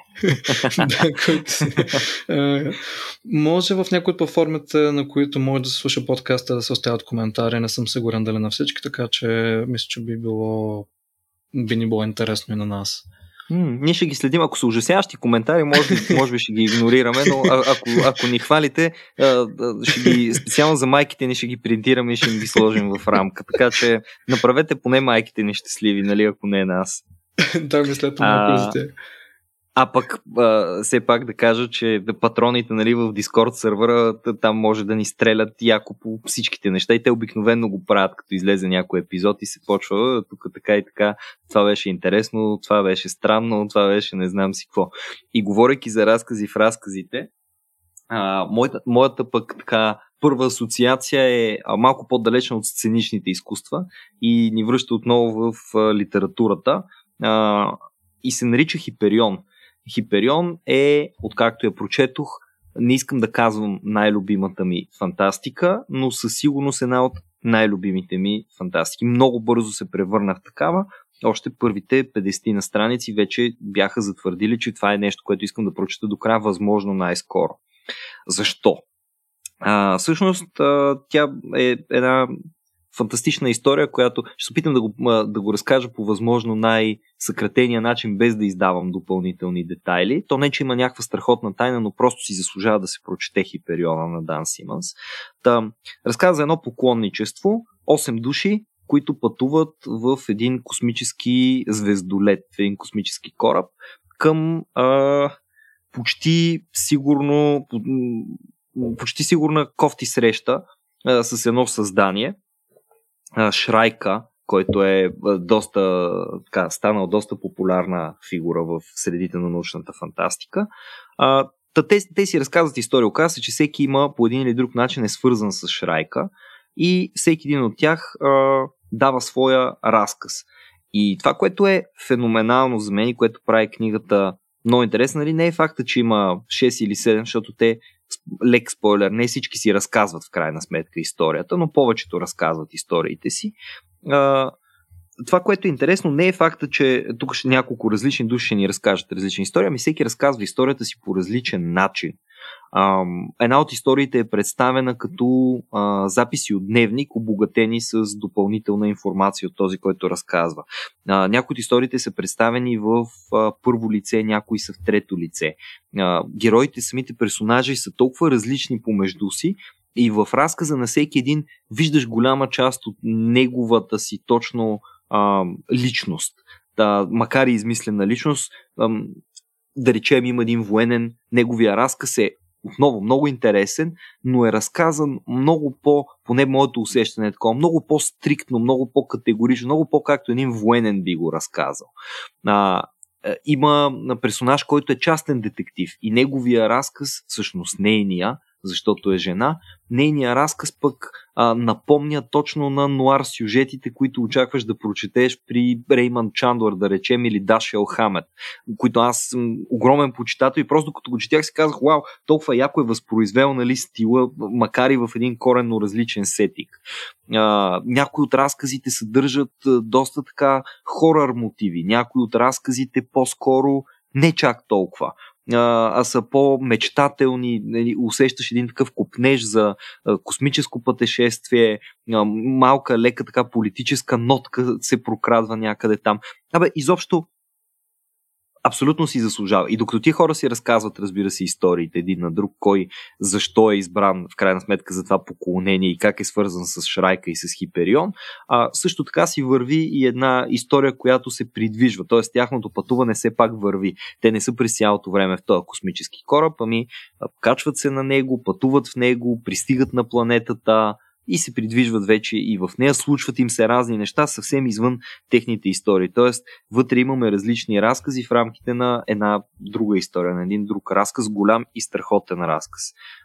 да, може в някои от платформите, на които може да се слуша подкаста, да се оставят коментари. Не съм сигурен дали на всички, така че мисля, че би било би ни било интересно и на нас. М, ние ще ги следим. Ако са ужасяващи коментари, може, може би ще ги игнорираме, но а, ако, ако ни хвалите, а, ще ги, специално за майките ни ще ги принтираме и ще ги сложим в рамка. Така че направете поне майките ни щастливи, нали, ако не е нас. да, мисля, това а пък а, все пак да кажа, че патроните нали, в Discord сервера там може да ни стрелят яко по всичките неща и те обикновено го правят, като излезе някой епизод и се почва тук така и така, това беше интересно, това беше странно, това беше не знам си какво. И говорейки за разкази в разказите, а, моята, моята пък така първа асоциация е малко по-далечна от сценичните изкуства и ни връща отново в а, литературата а, и се нарича Хиперион. Хиперион е, откакто я прочетох, не искам да казвам най-любимата ми фантастика, но със сигурност една от най-любимите ми фантастики. Много бързо се превърна в такава. Още първите 50 на страници вече бяха затвърдили, че това е нещо, което искам да прочета до края, възможно най-скоро. Защо? А, всъщност, а, тя е една фантастична история, която ще се опитам да го, да го разкажа по възможно най-съкратения начин, без да издавам допълнителни детайли. То не, че има някаква страхотна тайна, но просто си заслужава да се прочете Хипериона на Дан Симънс. Та, разказа за едно поклонничество, 8 души, които пътуват в един космически звездолет, в един космически кораб към а, почти сигурно почти сигурна кофти среща а, с едно създание, Шрайка, който е доста, така, станал доста популярна фигура в средите на научната фантастика. А, те, те си разказват история. Оказва се, че всеки има по един или друг начин е свързан с Шрайка и всеки един от тях а, дава своя разказ. И това, което е феноменално за мен и което прави книгата много интересна, нали, не е факта, че има 6 или 7, защото те, лек спойлер, не всички си разказват в крайна сметка историята, но повечето разказват историите си. А, това, което е интересно, не е факта, че тук ще няколко различни души ще ни разкажат различни истории, ами всеки разказва историята си по различен начин. Една от историите е представена като записи от дневник, обогатени с допълнителна информация от този, който разказва. А, някои от историите са представени в първо лице, някои са в трето лице. А, героите, самите персонажи са толкова различни помежду си, и в разказа на всеки един виждаш голяма част от неговата си точно личност. Да, макар и измислена личност, да речем има един военен, неговия разказ е отново много интересен, но е разказан много по, поне моето усещане е такова, много по-стриктно, много по-категорично, много по-както един военен би го разказал. А, е, има персонаж, който е частен детектив и неговия разказ, всъщност нейния, защото е жена, нейният разказ пък а, напомня точно на нуар сюжетите, които очакваш да прочетеш при Рейман Чандор, да речем, или Дашел Хамет, които аз съм огромен почитател и просто като го четях си казах, вау, толкова яко е възпроизвел нали, стила, макар и в един коренно различен сетик. А, някои от разказите съдържат доста така хорър мотиви, някои от разказите по-скоро не чак толкова а, са по-мечтателни, нали, усещаш един такъв купнеж за космическо пътешествие, малка, лека така политическа нотка се прокрадва някъде там. Абе, изобщо абсолютно си заслужава. И докато ти хора си разказват, разбира се, историите един на друг, кой защо е избран в крайна сметка за това поклонение и как е свързан с Шрайка и с Хиперион, а, също така си върви и една история, която се придвижва. Т.е. тяхното пътуване все пак върви. Те не са през цялото време в този космически кораб, ами качват се на него, пътуват в него, пристигат на планетата, и се придвижват вече и в нея, случват им се разни неща съвсем извън техните истории. Тоест, вътре имаме различни разкази в рамките на една друга история, на един друг разказ, голям и страхотен разказ.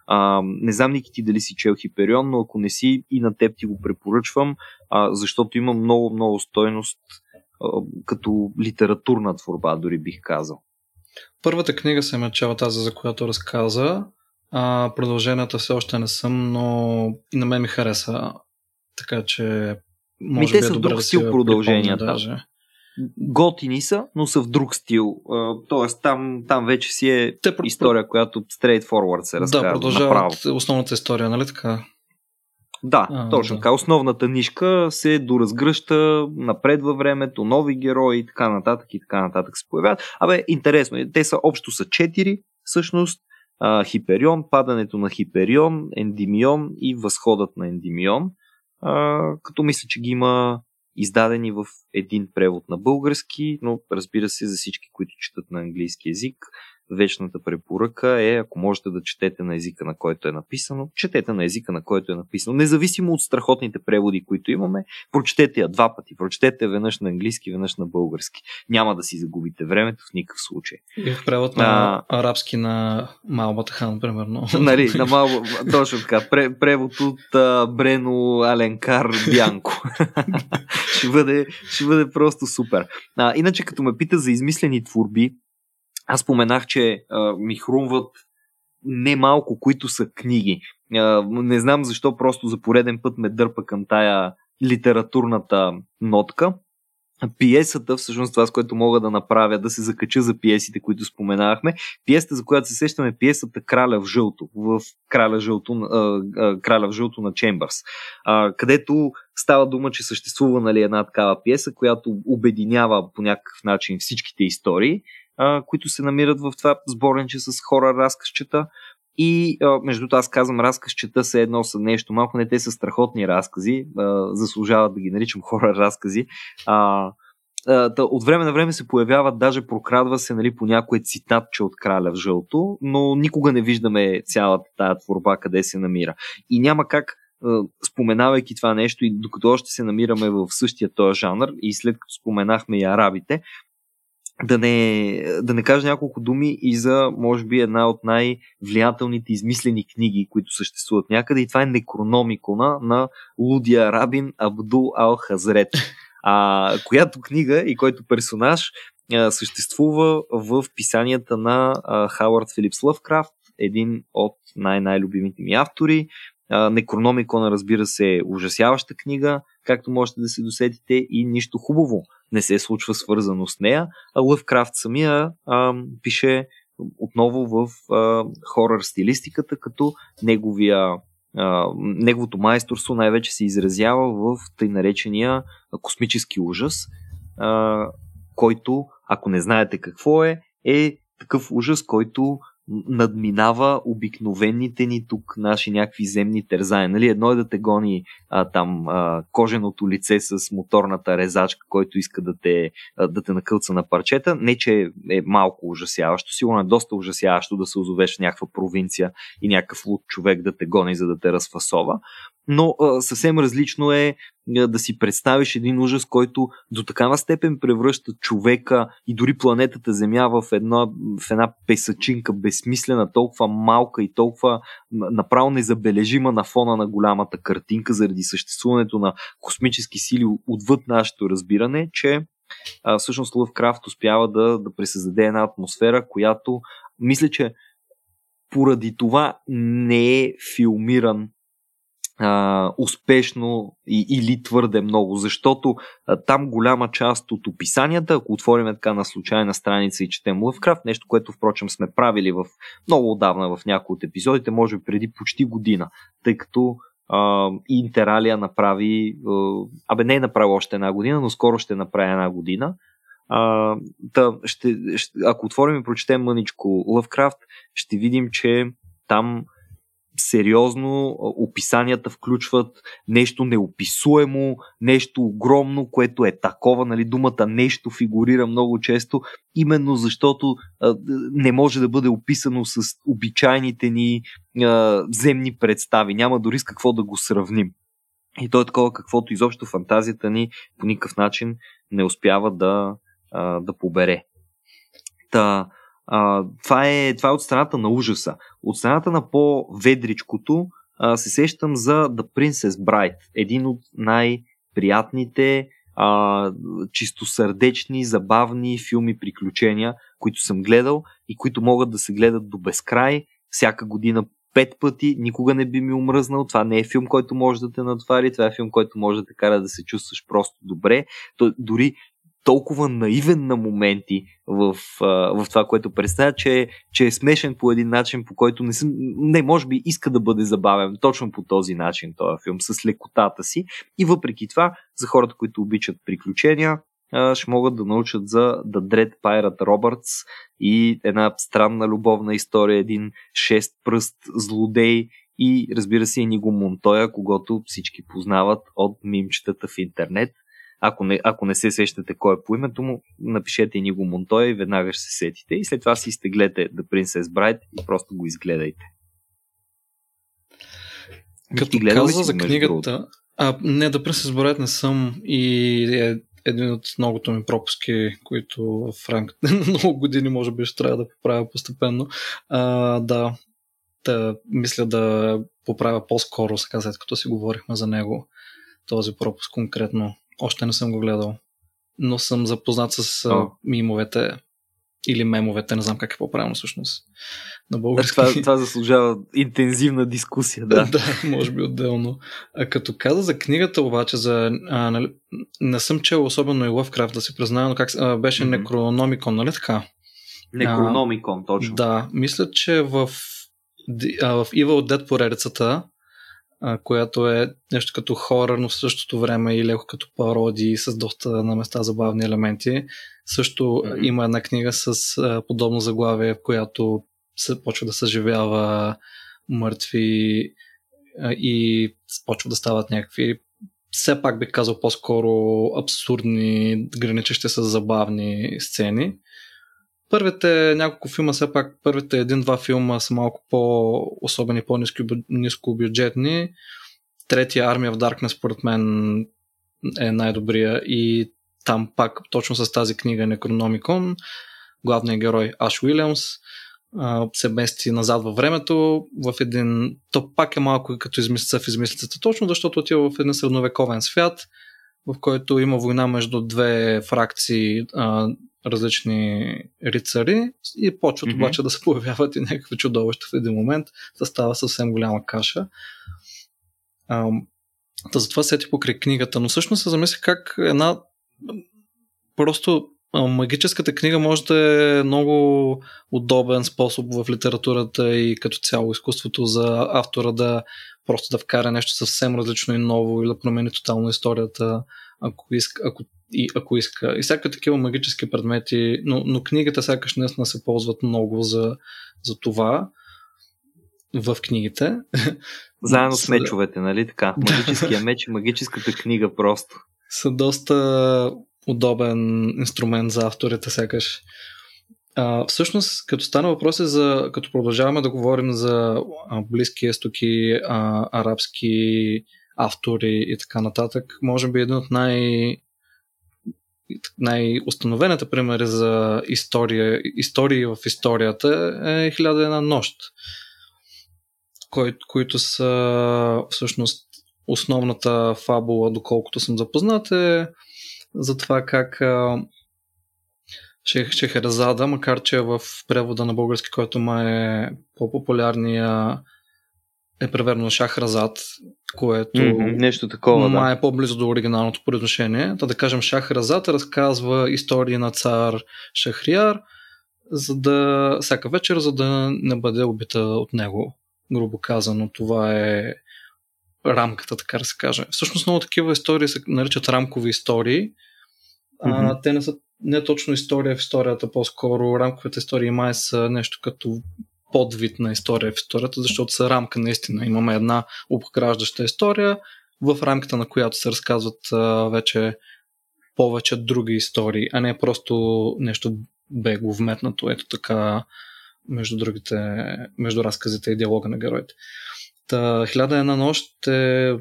А, не знам, Ники, ти дали си чел Хиперион, но ако не си и на теб ти го препоръчвам, а, защото има много, много стойност а, като литературна творба, дори бих казал. Първата книга съм е чела тази, за която разказа. А, продълженията все още не съм, но и на мен ми хареса. Така че може ми би те е са добре друг да стил продълженията. Даже. Готини са, но са в друг стил. Тоест там, там вече си е Те, история, която straight forward се разказва. Да, продължават основната история, нали така? Да, а, точно да. така. Основната нишка се доразгръща напред във времето, нови герои и така нататък и така нататък се появяват. Абе, интересно. Те са общо са четири, всъщност а, Хиперион, падането на Хиперион, Ендимион и възходът на Ендимион, а, като мисля, че ги има издадени в един превод на български, но разбира се за всички, които четат на английски язик, вечната препоръка е, ако можете да четете на езика, на който е написано, четете на езика, на който е написано. Независимо от страхотните преводи, които имаме, прочетете я два пъти. Прочетете веднъж на английски, веднъж на български. Няма да си загубите времето в никакъв случай. И превод на а, арабски на Малбата хан, примерно. Нали, на Малба, точно така. Превод от а, Брено Аленкар Бянко. ще, бъде, ще бъде просто супер. А, иначе, като ме пита за измислени творби, аз споменах, че а, ми хрумват немалко, които са книги. А, не знам защо, просто за пореден път ме дърпа към тая литературната нотка. Пиесата, всъщност това, с което мога да направя, да се закача за пиесите, които споменахме. Пиесата, за която се сещаме, е пиесата Краля в жълто, в Краля, жълто, Краля в жълто на Чембърс, където става дума, че съществува нали, една такава пиеса, която обединява по някакъв начин всичките истории а, които се намират в това сборниче с хора разказчета. И а, между аз казвам разказ, чета се едно са нещо малко, не те са страхотни разкази, а, заслужават да ги наричам хора разкази. А, от време на време се появяват, даже прокрадва се нали, по някое цитатче от краля в жълто, но никога не виждаме цялата тая творба къде се намира. И няма как, споменавайки това нещо, и докато още се намираме в същия този жанр, и след като споменахме и арабите, да не, да не кажа няколко думи и за, може би, една от най-влиятелните измислени книги, които съществуват някъде, и това е Некрономикона на Лудия Рабин Абдул Ал Хазрет а, която книга и който персонаж а, съществува в писанията на а, Хауърд Филипс Лъвкрафт, един от най-най-любимите ми автори. Некрономикона, разбира се, е ужасяваща книга, както можете да се досетите, и нищо хубаво не се случва свързано с нея. А Лъвкрафт самия а, пише отново в а, хорър стилистиката, като неговия неговото майсторство най-вече се изразява в тъй наречения космически ужас, а, който, ако не знаете какво е, е такъв ужас, който надминава обикновените ни тук наши някакви земни тързания. Нали? Едно е да те гони а, там а, коженото лице с моторната резачка, който иска да те, а, да те накълца на парчета. Не, че е малко ужасяващо, сигурно е доста ужасяващо да се озовеш в някаква провинция и някакъв луд човек да те гони, за да те разфасова но а, съвсем различно е а, да си представиш един ужас, който до такава степен превръща човека и дори планетата Земя в една, в една песачинка, безсмислена, толкова малка и толкова направо незабележима на фона на голямата картинка заради съществуването на космически сили отвъд нашето разбиране, че а, всъщност Лъвкрафт успява да, да пресъздаде една атмосфера, която мисля, че поради това не е филмиран а, успешно и, или твърде много, защото а, там голяма част от описанията, ако отворим така на случайна страница и четем Лъвкрафт, нещо, което впрочем сме правили в много отдавна в някои от епизодите, може би преди почти година, тъй като а, Интералия направи, а, абе не е направил още една година, но скоро ще направи една година. А, да, ще, ще, ако отворим и прочетем мъничко Лъвкрафт, ще видим, че там сериозно описанията включват нещо неописуемо, нещо огромно, което е такова, нали, думата нещо фигурира много често, именно защото а, не може да бъде описано с обичайните ни а, земни представи. Няма дори с какво да го сравним. И то е такова, каквото изобщо фантазията ни по никакъв начин не успява да, а, да побере. Та, а, това, е, това е от страната на ужаса. От страната на по-ведричкото а, се сещам за The Princess Bride, един от най-приятните, а, чистосърдечни, забавни филми приключения, които съм гледал и които могат да се гледат до безкрай, всяка година пет пъти, никога не би ми омръзнал. Това не е филм, който може да те натвари, това е филм, който може да те кара да се чувстваш просто добре. То, дори толкова наивен на моменти в, в това, което представя, че, че е смешен по един начин, по който не, съм, не може би иска да бъде забавен точно по този начин този филм, с лекотата си. И въпреки това, за хората, които обичат приключения, ще могат да научат за The Dread Pirate Roberts и една странна любовна история, един шест пръст злодей и разбира се Ниго Монтоя, когато всички познават от мимчетата в интернет. Ако не, ако не се сещате кой е по името му, напишете ни го Монтоя и веднага ще се сетите. И след това си изтеглете The Princess Bride и просто го изгледайте. Като каза за книгата, а, не, The Princess Bride не съм и е един от многото ми пропуски, които в рамките на много години може би ще трябва да поправя постепенно. А, да, да, мисля да поправя по-скоро, сега след като си говорихме за него, този пропуск конкретно още не съм го гледал. Но съм запознат с О. мимовете или мемовете, не знам как е по-правилно всъщност на български. Това, това заслужава интензивна дискусия, да. да, може би отделно. А като каза за книгата обаче, за, а, нали, не съм чел особено и Lovecraft, да си признавам, но как а, беше mm-hmm. Necronomicon, нали така? Necronomicon, точно. Да, мисля, че в, а, в Evil Dead поредицата а, която е нещо като хорър, но в същото време и леко като пародии с доста на места забавни елементи. Също mm-hmm. има една книга с а, подобно заглавие, в която се почва да съживява мъртви и почва да стават някакви все пак бих казал по-скоро абсурдни, граничещи с забавни сцени. Първите няколко филма, все пак първите един-два филма са малко по-особени, по-низко бюджетни. Третия Армия в Darkness, според мен, е най-добрия и там пак точно с тази книга Necronomicon главният герой Аш Уилямс се мести назад във времето в един... То пак е малко като измислица в измислицата, точно защото отива в един средновековен свят, в който има война между две фракции различни рицари и почват mm-hmm. обаче да се появяват и някакви чудовища в един момент. Да става съвсем голяма каша. А, да затова сети покрай книгата, но всъщност се замисля как една просто магическата книга може да е много удобен способ в литературата и като цяло изкуството за автора да просто да вкара нещо съвсем различно и ново или да промени тотално историята, ако иска, ако, и, ако иска. И всяка такива магически предмети, но, но книгата сякаш наистина се ползват много за, за това в книгите. Заедно с мечовете, нали така? Магическия меч и магическата книга просто. Са доста удобен инструмент за авторите, сякаш. А, всъщност, като стана въпроси за, като продължаваме да говорим за а, близки естоки, а, арабски автори и така нататък, може би един от най- най-установените примери за история, истории в историята е Хиляда една нощ, кои, които са всъщност основната фабула, доколкото съм запознат, е за това как Шех, Шехерзада, макар че в превода на български, който ма е по-популярния е преверно Шахразад, което mm-hmm, нещо такова, ма да. е по-близо до оригиналното произношение. Та да кажем Шахразад разказва истории на цар Шахрияр, за да всяка вечер, за да не бъде убита от него. Грубо казано, това е рамката, така да се каже. Всъщност много такива истории се наричат рамкови истории. Mm-hmm. А, те не са не точно история в историята, по-скоро рамковите истории май са нещо като подвид на история в историята, защото са рамка наистина. Имаме една обграждаща история, в рамката на която се разказват а, вече повече други истории, а не просто нещо бегло вметнато, ето така между другите, между разказите и диалога на героите. Та, Хиляда една нощ е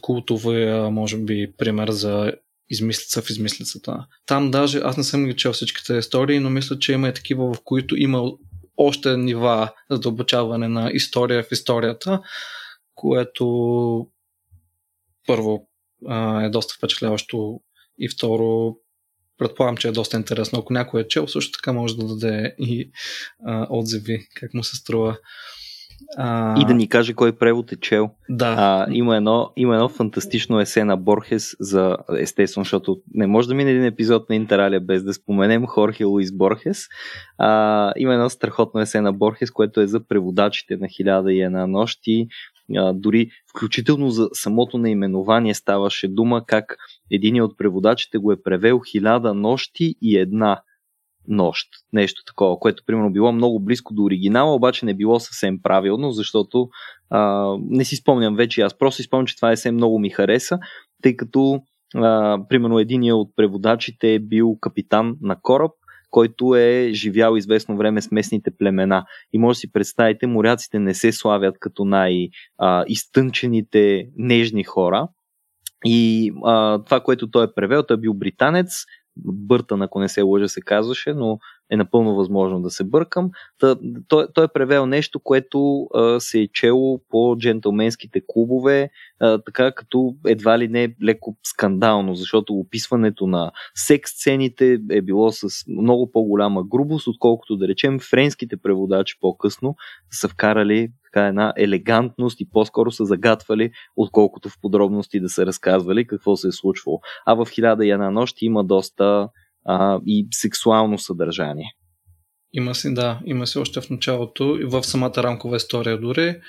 култовия, може би, пример за измислица в измислицата. Там даже, аз не съм ги чел всичките истории, но мисля, че има и такива, в които има още нива за обучаване на история в историята, което първо е доста впечатляващо и второ предполагам, че е доста интересно. Ако някой е чел, също така може да даде и а, отзиви, как му се струва. А... И да ни каже кой превод е чел. Да. А, има, едно, има едно фантастично есе на Борхес за естествено, защото не може да мине един епизод на Интералия без да споменем Хорхе Луис Борхес. А, има едно страхотно есе на Борхес, което е за преводачите на хиляда и една нощи. А, дори включително за самото наименование ставаше дума как един от преводачите го е превел хиляда нощи и една нощ. Нещо такова, което примерно било много близко до оригинала, обаче не било съвсем правилно, защото а, не си спомням вече, аз просто си спомням, че това есе много ми хареса, тъй като а, примерно един от преводачите е бил капитан на кораб, който е живял известно време с местните племена. И може да си представите, моряците не се славят като най-изтънчените, нежни хора. И а, това, което той е превел, той е бил британец, Бъртън, ако не се лъжа, се казваше, но е напълно възможно да се бъркам. Та, той, той е превел нещо, което а, се е чело по джентълменските клубове, а, така като едва ли не леко скандално, защото описването на секс сцените е било с много по-голяма грубост, отколкото да речем френските преводачи по-късно са вкарали така една елегантност и по-скоро са загатвали, отколкото в подробности да са разказвали какво се е случвало. А в Хиляда и една нощ има доста а, и сексуално съдържание. Има си, да, има си още в началото и в самата рамкова история дори.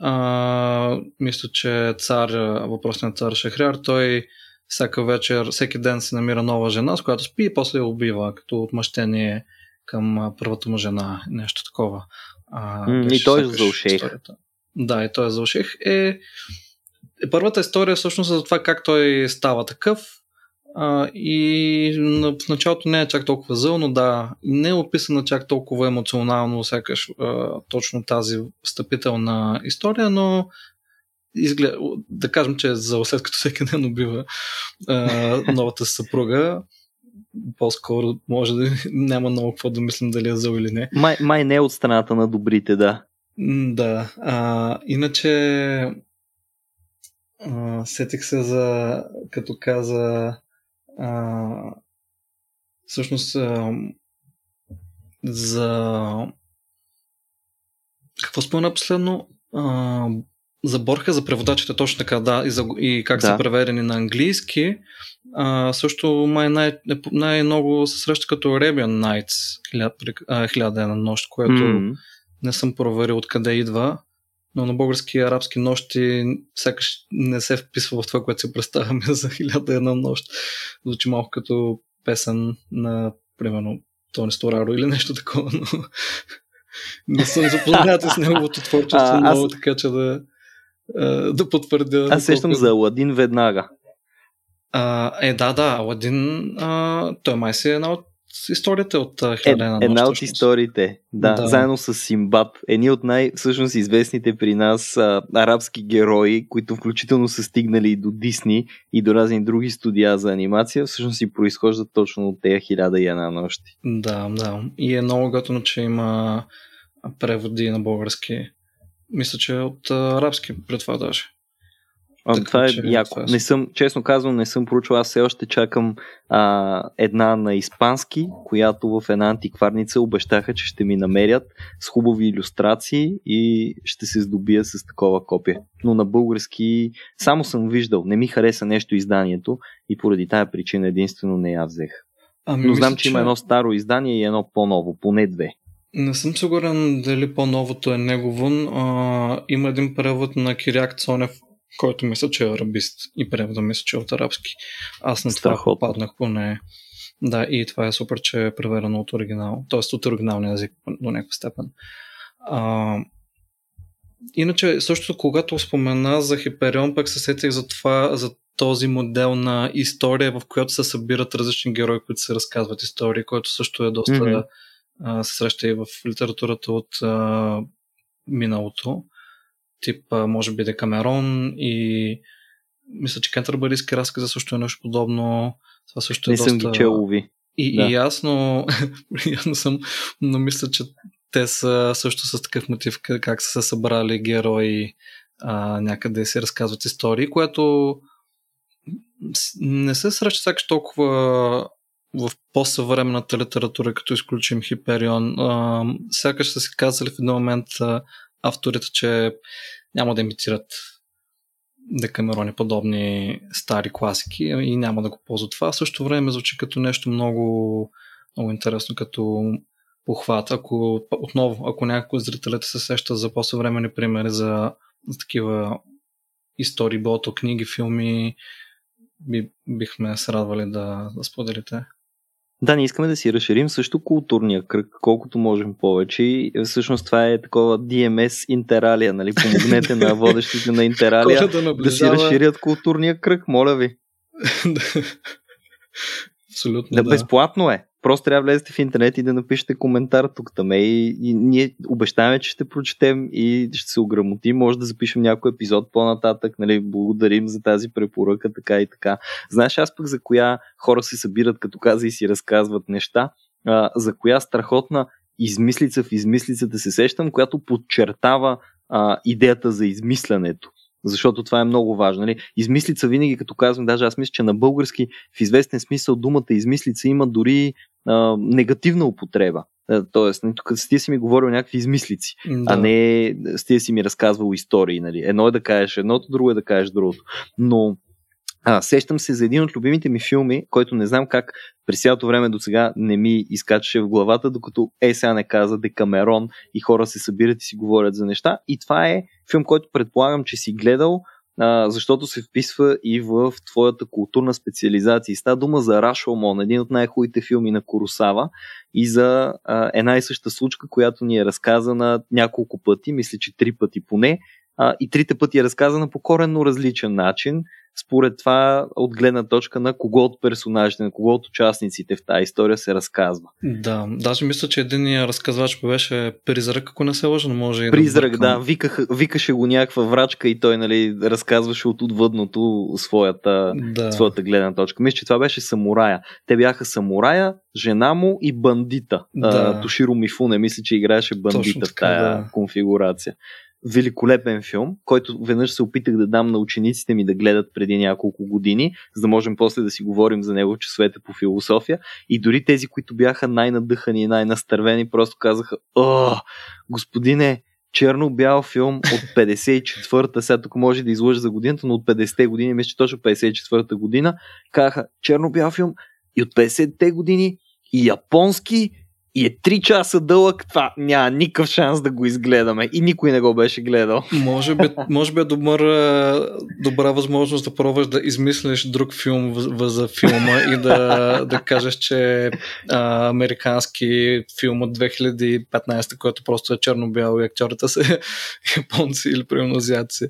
А, мисля, че цар, въпросният цар Шахряр, той всяка вечер, всеки ден се намира нова жена, с която спи и после я убива, като отмъщение към първата му жена, нещо такова. А, mm, и той е за ушех. Да, и той е за ушех. Е, е, първата история всъщност е за това как той става такъв. А, и в началото не е чак толкова зъл, но да, не е описана чак толкова емоционално, сякаш а, точно тази встъпителна история, но изглед... да кажем, че за след като всеки ден убива а, новата съпруга, по-скоро може да няма много какво да мислим дали е зъл или не. Май, май не е от страната на добрите, да. Да. А, иначе а, сетих се за, като каза а, всъщност а, за какво спомена последно? А, за Борха, за преводачите, точно така, да, и, за, и как да. са преведени на английски. А, също май най- най-много се среща като Arabian Nights, хиляда една нощ, което mm-hmm. не съм проверил откъде идва, но на български и арабски нощи сякаш не се вписва в това, което се представяме за хиляда една нощ. Звучи малко като песен на, примерно, Тони Стораро или нещо такова, но не съм запознат с неговото творчество а, много, аз... така че да да потвърдя. Аз сещам за Аладин веднага. А, е, да, да, Аладин, а, той май си е една от историята от Хелена. Е, една от историите, да, да, заедно с Симбад. Едни от най- всъщност известните при нас а, арабски герои, които включително са стигнали и до Дисни и до разни други студия за анимация, всъщност и произхождат точно от тези хиляда и една нощи. Да, да. И е много готоно, че има преводи на български мисля, че е от арабски пред това даже. А, така, това е че, яко. Това е... Не съм, честно казвам, не съм проучил. Аз все още чакам а, една на испански, която в една антикварница обещаха, че ще ми намерят с хубави иллюстрации и ще се здобия с такова копие. Но на български само съм виждал. Не ми хареса нещо изданието и поради тая причина единствено не я взех. Ами, Но знам, мисля, че има едно старо издание и едно по-ново, поне две. Не съм сигурен дали по-новото е негово. А, има един превод на Киряк Цонев, който мисля, че е арабист и превода мисля, че е от арабски. Аз на това попаднах поне. Да, и това е супер, че е преведено от оригинал, т.е. от оригиналния език до някаква степен. А, иначе, също когато спомена за Хиперион, пък се сетих за това, за този модел на история, в която се събират различни герои, които се разказват истории, който също е доста mm-hmm а, се среща и в литературата от а, миналото, тип може би Декамерон и мисля, че Кентърбарийски разказа също е нещо подобно. Това също е Не доста... съм ги чел, ви. И, да. и ясно, ясно съм, но мисля, че те са също с такъв мотив, как са се събрали герои а, някъде си разказват истории, което не се среща сякаш толкова в по-съвременната литература, като изключим Хиперион, а, сякаш са си казали в един момент а, авторите, че няма да имитират Декамерони подобни стари класики и няма да го ползват това. В същото време звучи като нещо много, много интересно, като похват. Ако, отново, ако някакво зрителите се сеща за по-съвремени примери за, за такива истории, било книги, филми, би, бихме се радвали да, да споделите. Да, не искаме да си разширим също културния кръг, колкото можем повече. И всъщност това е такова DMS Интералия, нали? Помогнете на водещите на Интералия да, да си разширят културния кръг, моля ви. Абсолютно. Да, да, безплатно е. Просто трябва да влезете в интернет и да напишете коментар тук там. И, и ние обещаваме, че ще прочетем и ще се ограмотим. Може да запишем някой епизод по-нататък. Нали? Благодарим за тази препоръка, така и така. Знаеш аз пък за коя хора се събират, като каза и си разказват неща, а, за коя страхотна измислица в измислицата се сещам, която подчертава а, идеята за измислянето защото това е много важно. Нали? Измислица винаги, като казвам, даже аз мисля, че на български в известен смисъл думата измислица има дори а, негативна употреба. Тоест, нали, тук с ти си ми говорил някакви измислици, да. а не с ти си ми разказвал истории. Нали? Едно е да кажеш едното, друго е да кажеш другото. Но а, сещам се за един от любимите ми филми, който не знам как през цялото време до сега не ми изкачаше в главата, докато е сега не каза Декамерон и хора се събират и си говорят за неща. И това е филм, който предполагам, че си гледал а, защото се вписва и в твоята културна специализация. И става дума за Рашомон, един от най-хубавите филми на Куросава и за а, една и съща случка, която ни е разказана няколко пъти, мисля, че три пъти поне, а, и трите пъти е разказана по коренно различен начин според това от гледна точка на кого от персонажите, на кого от участниците в тази история се разказва. Да, даже мисля, че един разказвач беше призрак, ако не се лъжа, може и Призрак, да, да виках, викаше го някаква врачка и той нали, разказваше от отвъдното своята, да. своята гледна точка. Мисля, че това беше самурая. Те бяха самурая, жена му и бандита. Да. Тоширо Мифуне, мисля, че играеше бандита така, в тая да. конфигурация великолепен филм, който веднъж се опитах да дам на учениците ми да гледат преди няколко години, за да можем после да си говорим за него в часовете по философия. И дори тези, които бяха най-надъхани и най-настървени, просто казаха, о, господине, черно-бял филм от 54-та, сега тук може да излъжа за годината, но от 50-те години, мисля, че точно 54-та година, казаха черно-бял филм и от 50-те години и японски и е 3 часа дълъг, това няма никакъв шанс да го изгледаме. И никой не го беше гледал. Може би, може би е добър, е, добра възможност да пробваш да измислиш друг филм за филма и да, да кажеш, че а, американски филм от 2015, който просто е черно-бяло и актьорите са японци или примерно азиаци.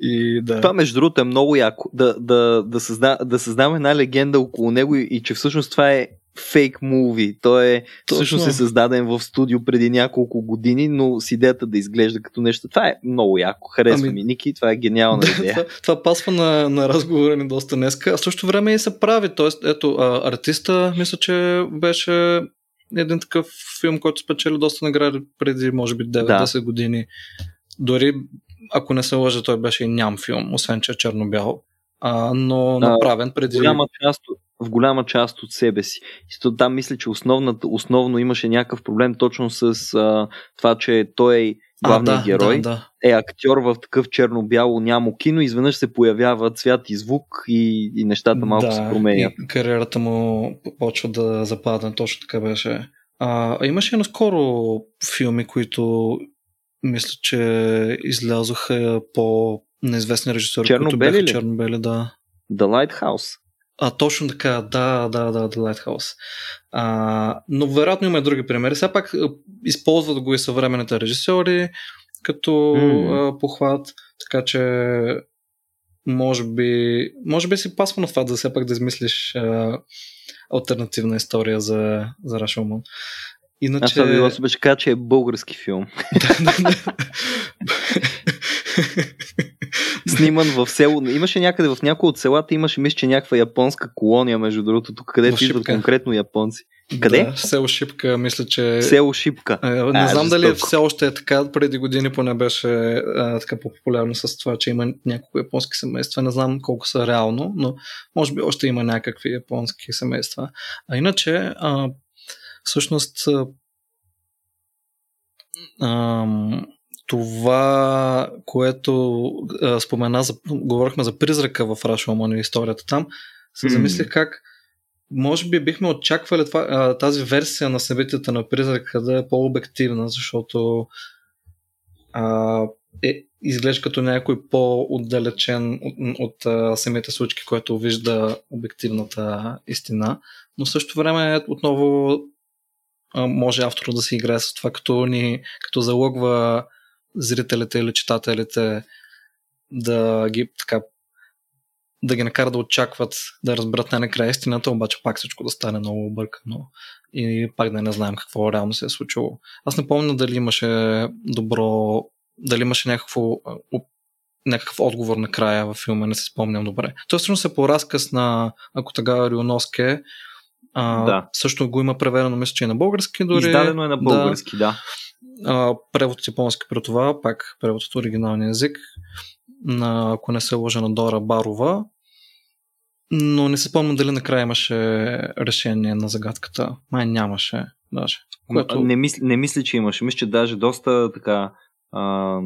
И, да. Това между другото е много яко. Да, да, да, създа, да създаваме една легенда около него и, и че всъщност това е фейк муви. Той е Точно. всъщност е създаден в студио преди няколко години, но с идеята да изглежда като нещо. Това е много яко. Харесва ами... ми Ники, това е гениална идея. това, това пасва на, на разговора ни доста днеска. А също време и се прави. Тоест, ето, а, артиста, мисля, че беше един такъв филм, който спечели доста награди преди, може би, 9-10 да. години. Дори, ако не се лъжа, той беше и ням филм, освен че е черно-бял. А, но направен преди. Голяма част, в голяма част от себе си. И там мисля, че основната, основно имаше някакъв проблем точно с а, това, че той е главният да, герой, да, да. е актьор в такъв черно-бяло нямо кино, изведнъж се появява цвят и звук и, и нещата малко да, се променят. И кариерата му почва да западне, точно така беше. А, а имаше наскоро филми, които мисля, че излязоха по неизвестни режисьори, които бяха черно-бели, да. The Lighthouse. А, точно така, да, да, да, The Lighthouse. А, но вероятно има и други примери. Все пак използват го и съвременните режисьори като mm. а, похват, така че може би, може би си пасва на това да все пак да измислиш а, альтернативна история за, за Рашомон. Иначе... Аз това беше кажа, че е български филм. Сниман в село. Имаше някъде в някои от селата, имаше мисля, че някаква японска колония, между другото, тук където идват конкретно японци. Къде? Да, село Шипка, мисля, че... Село Шипка. Не а, знам дали все още е така. Преди години поне беше а, така по-популярно с това, че има няколко японски семейства. Не знам колко са реално, но може би още има някакви японски семейства. А иначе, а, всъщност, а, това, което а, спомена, за, говорихме за призрака в Рашоман и историята там, се замислих как може би бихме очаквали това, а, тази версия на събитията на призрака да е по-обективна, защото а, е, изглежда като някой по-отдалечен от, от а, самите случки, който вижда обективната истина, но в същото време отново а, може автора да се играе с това, като ни като залъгва зрителите или читателите да ги така да ги накара да очакват да разберат най-накрая истината, обаче пак всичко да стане много объркано и пак да не знаем какво реално се е случило. Аз не помня дали имаше добро, дали имаше някакво, някакъв отговор на края във филма, не се спомням добре. Той всъщност е по разказ на ако тага Рионоске, а, да. също го има преведено, мисля, че и на български дори. Издадено е на български, да. да а, превод от японски при това, пак превод от оригиналния език, на, ако не се лъжа, на Дора Барова. Но не се спомням дали накрая имаше решение на загадката. Май нямаше даже. Което... Не, мисля, не мисля, че имаше. Мисля, че даже доста така а,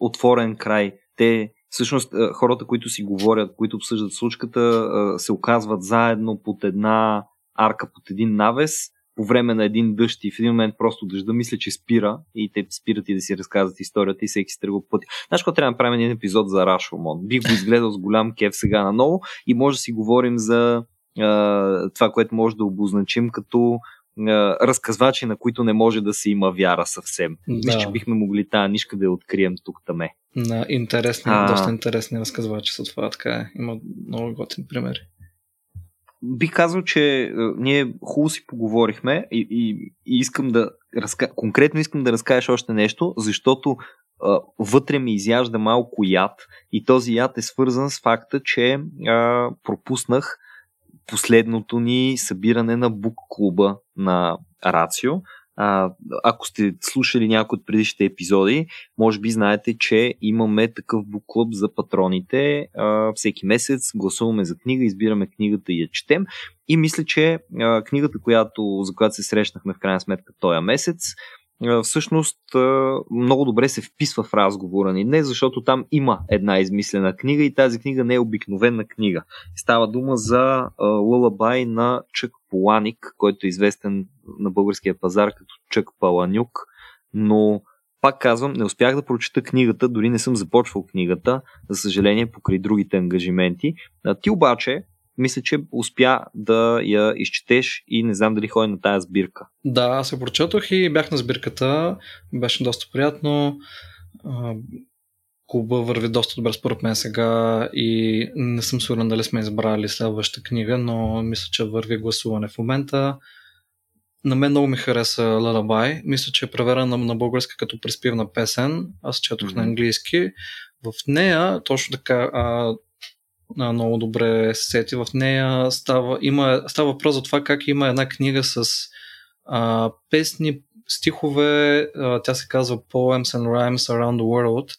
отворен край. Те, всъщност, хората, които си говорят, които обсъждат случката, се оказват заедно под една арка, под един навес по време на един дъжд и в един момент просто дъжда мисля, че спира и те спират и да си разказват историята и всеки се тръгва пъти. Знаеш, какво трябва да направим един епизод за Рашомон? Бих го изгледал с голям кеф сега наново и може да си говорим за а, това, което може да обозначим като разказвачи, на които не може да се има вяра съвсем. Да. Мисля, че бихме могли тази нишка да я открием тук таме. На интересни, а... доста интересни разказвачи са това, така е. Има много готини примери. Бих казал, че ние хубаво си поговорихме и, и, и искам да разка... конкретно искам да разкажеш още нещо, защото а, вътре ми изяжда малко яд и този яд е свързан с факта, че а, пропуснах последното ни събиране на бук клуба на Рацио. А, ако сте слушали някои от предишните епизоди, може би знаете, че имаме такъв буклуб за патроните. А, всеки месец гласуваме за книга, избираме книгата и я четем. И мисля, че а, книгата, която, за която се срещнахме в крайна сметка този месец, всъщност много добре се вписва в разговора ни днес, защото там има една измислена книга и тази книга не е обикновена книга. Става дума за Лълабай на Чък Поланик, който е известен на българския пазар като Чък Паланюк, но пак казвам, не успях да прочета книгата, дори не съм започвал книгата, за съжаление, покри другите ангажименти. Ти обаче мисля, че успя да я изчетеш и не знам дали ходи на тая сбирка. Да, аз се прочетох и бях на сбирката. Беше доста приятно. Клуба върви доста добре според мен сега и не съм сигурен дали сме избрали следващата книга, но мисля, че върви гласуване в момента. На мен много ми хареса Lullaby. Мисля, че е преверена на, на българска като преспивна песен. Аз четох mm-hmm. на английски. В нея, точно така, а, много добре се сети. В нея става, има, става въпрос за това как има една книга с а, песни, стихове, а, тя се казва Poems and Rhymes Around the World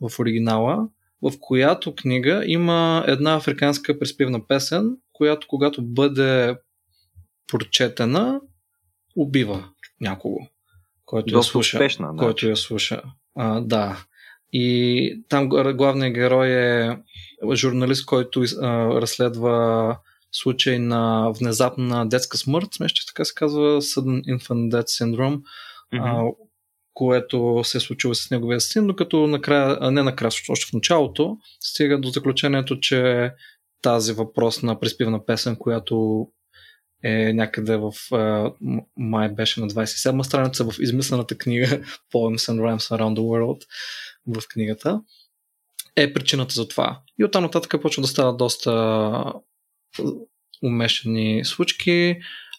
в оригинала, в която книга има една африканска преспивна песен, която когато бъде прочетена, убива някого, който Доста я слуша. Успешна, който я слуша. А, да. И там главният герой е журналист, който а, разследва случай на внезапна детска смърт, смеще така се казва Sudden Infant Death Syndrome, mm-hmm. Което се е случило с неговия син, докато накрая, не накрая, още в началото, стига до заключението, че тази въпрос на приспивна песен, която е някъде в май беше на 27 страница в измислената книга Poems and Rhymes Around the World в книгата е причината за това. И оттам нататък почва да стават доста умешани случки.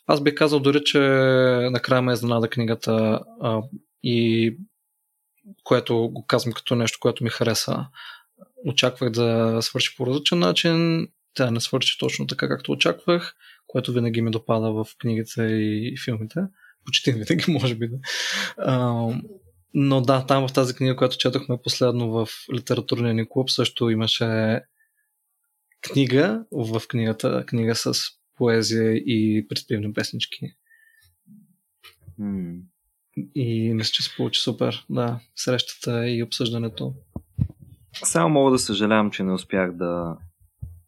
Аз бих казал дори, че накрая ме изненада книгата и което го казвам като нещо, което ми хареса. Очаквах да свърши по различен начин, тя не свърши точно така, както очаквах, което винаги ми допада в книгите и филмите. Почти винаги, може би да. Но да, там в тази книга, която четохме последно в литературния ни клуб, също имаше книга в книгата, книга с поезия и предпивни песнички. И мисля, че се получи супер. Да, срещата и обсъждането. Само мога да съжалявам, че не успях да,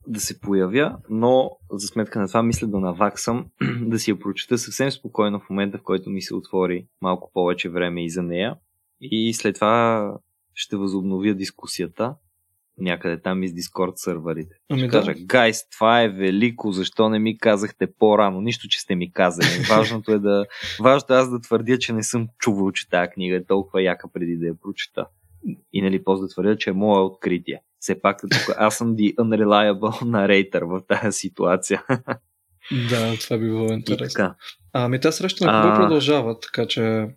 да се появя, но за сметка на това мисля да наваксам, да си я прочета съвсем спокойно в момента, в който ми се отвори малко повече време и за нея. И след това ще възобновя дискусията някъде там из Discord сървърите. Ами да. кажа, гайс, това е велико, защо не ми казахте по-рано? Нищо, че сте ми казали. Важното е да, важното е аз да твърдя, че не съм чувал, че тази книга е толкова яка преди да я прочета. И нали, после да твърдя, че е мое откритие. Все пак тук аз съм the unreliable narrator в тази ситуация. Да, това би било интересно. Ами тази среща на а... продължава, така че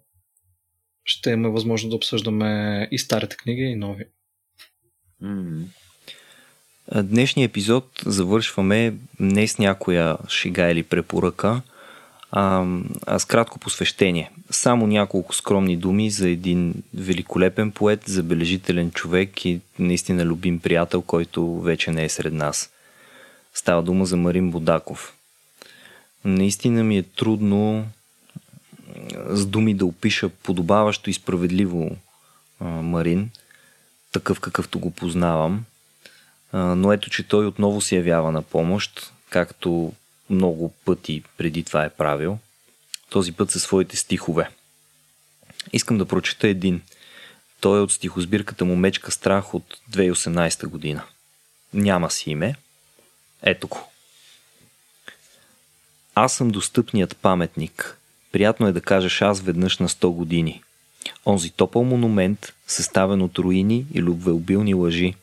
ще имаме възможност да обсъждаме и старите книги, и нови. Днешния епизод завършваме не с някоя шига или препоръка, а, а с кратко посвещение. Само няколко скромни думи за един великолепен поет, забележителен човек и наистина любим приятел, който вече не е сред нас. Става дума за Марин Бодаков. Наистина ми е трудно с думи да опиша подобаващо и справедливо а, Марин, такъв какъвто го познавам. Но ето, че той отново се явява на помощ, както много пъти преди това е правил. този път със своите стихове. Искам да прочета един. Той е от стихосбирката му Мечка страх от 2018 година. Няма си име. Ето го. Аз съм достъпният паметник. Приятно е да кажеш аз веднъж на 100 години. Онзи топъл монумент, съставен от руини и любвеобилни лъжи,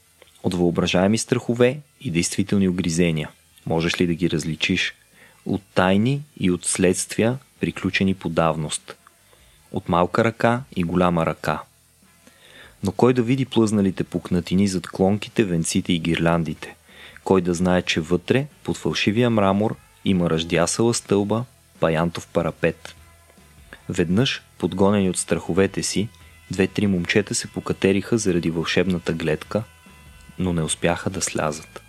от въображаеми страхове и действителни огризения. Можеш ли да ги различиш? От тайни и от следствия, приключени по давност. От малка ръка и голяма ръка. Но кой да види плъзналите пукнатини зад клонките, венците и гирляндите? Кой да знае, че вътре, под фалшивия мрамор, има ръждясала стълба, паянтов парапет. Веднъж, подгонени от страховете си, две-три момчета се покатериха заради вълшебната гледка, но не успяха да слязат.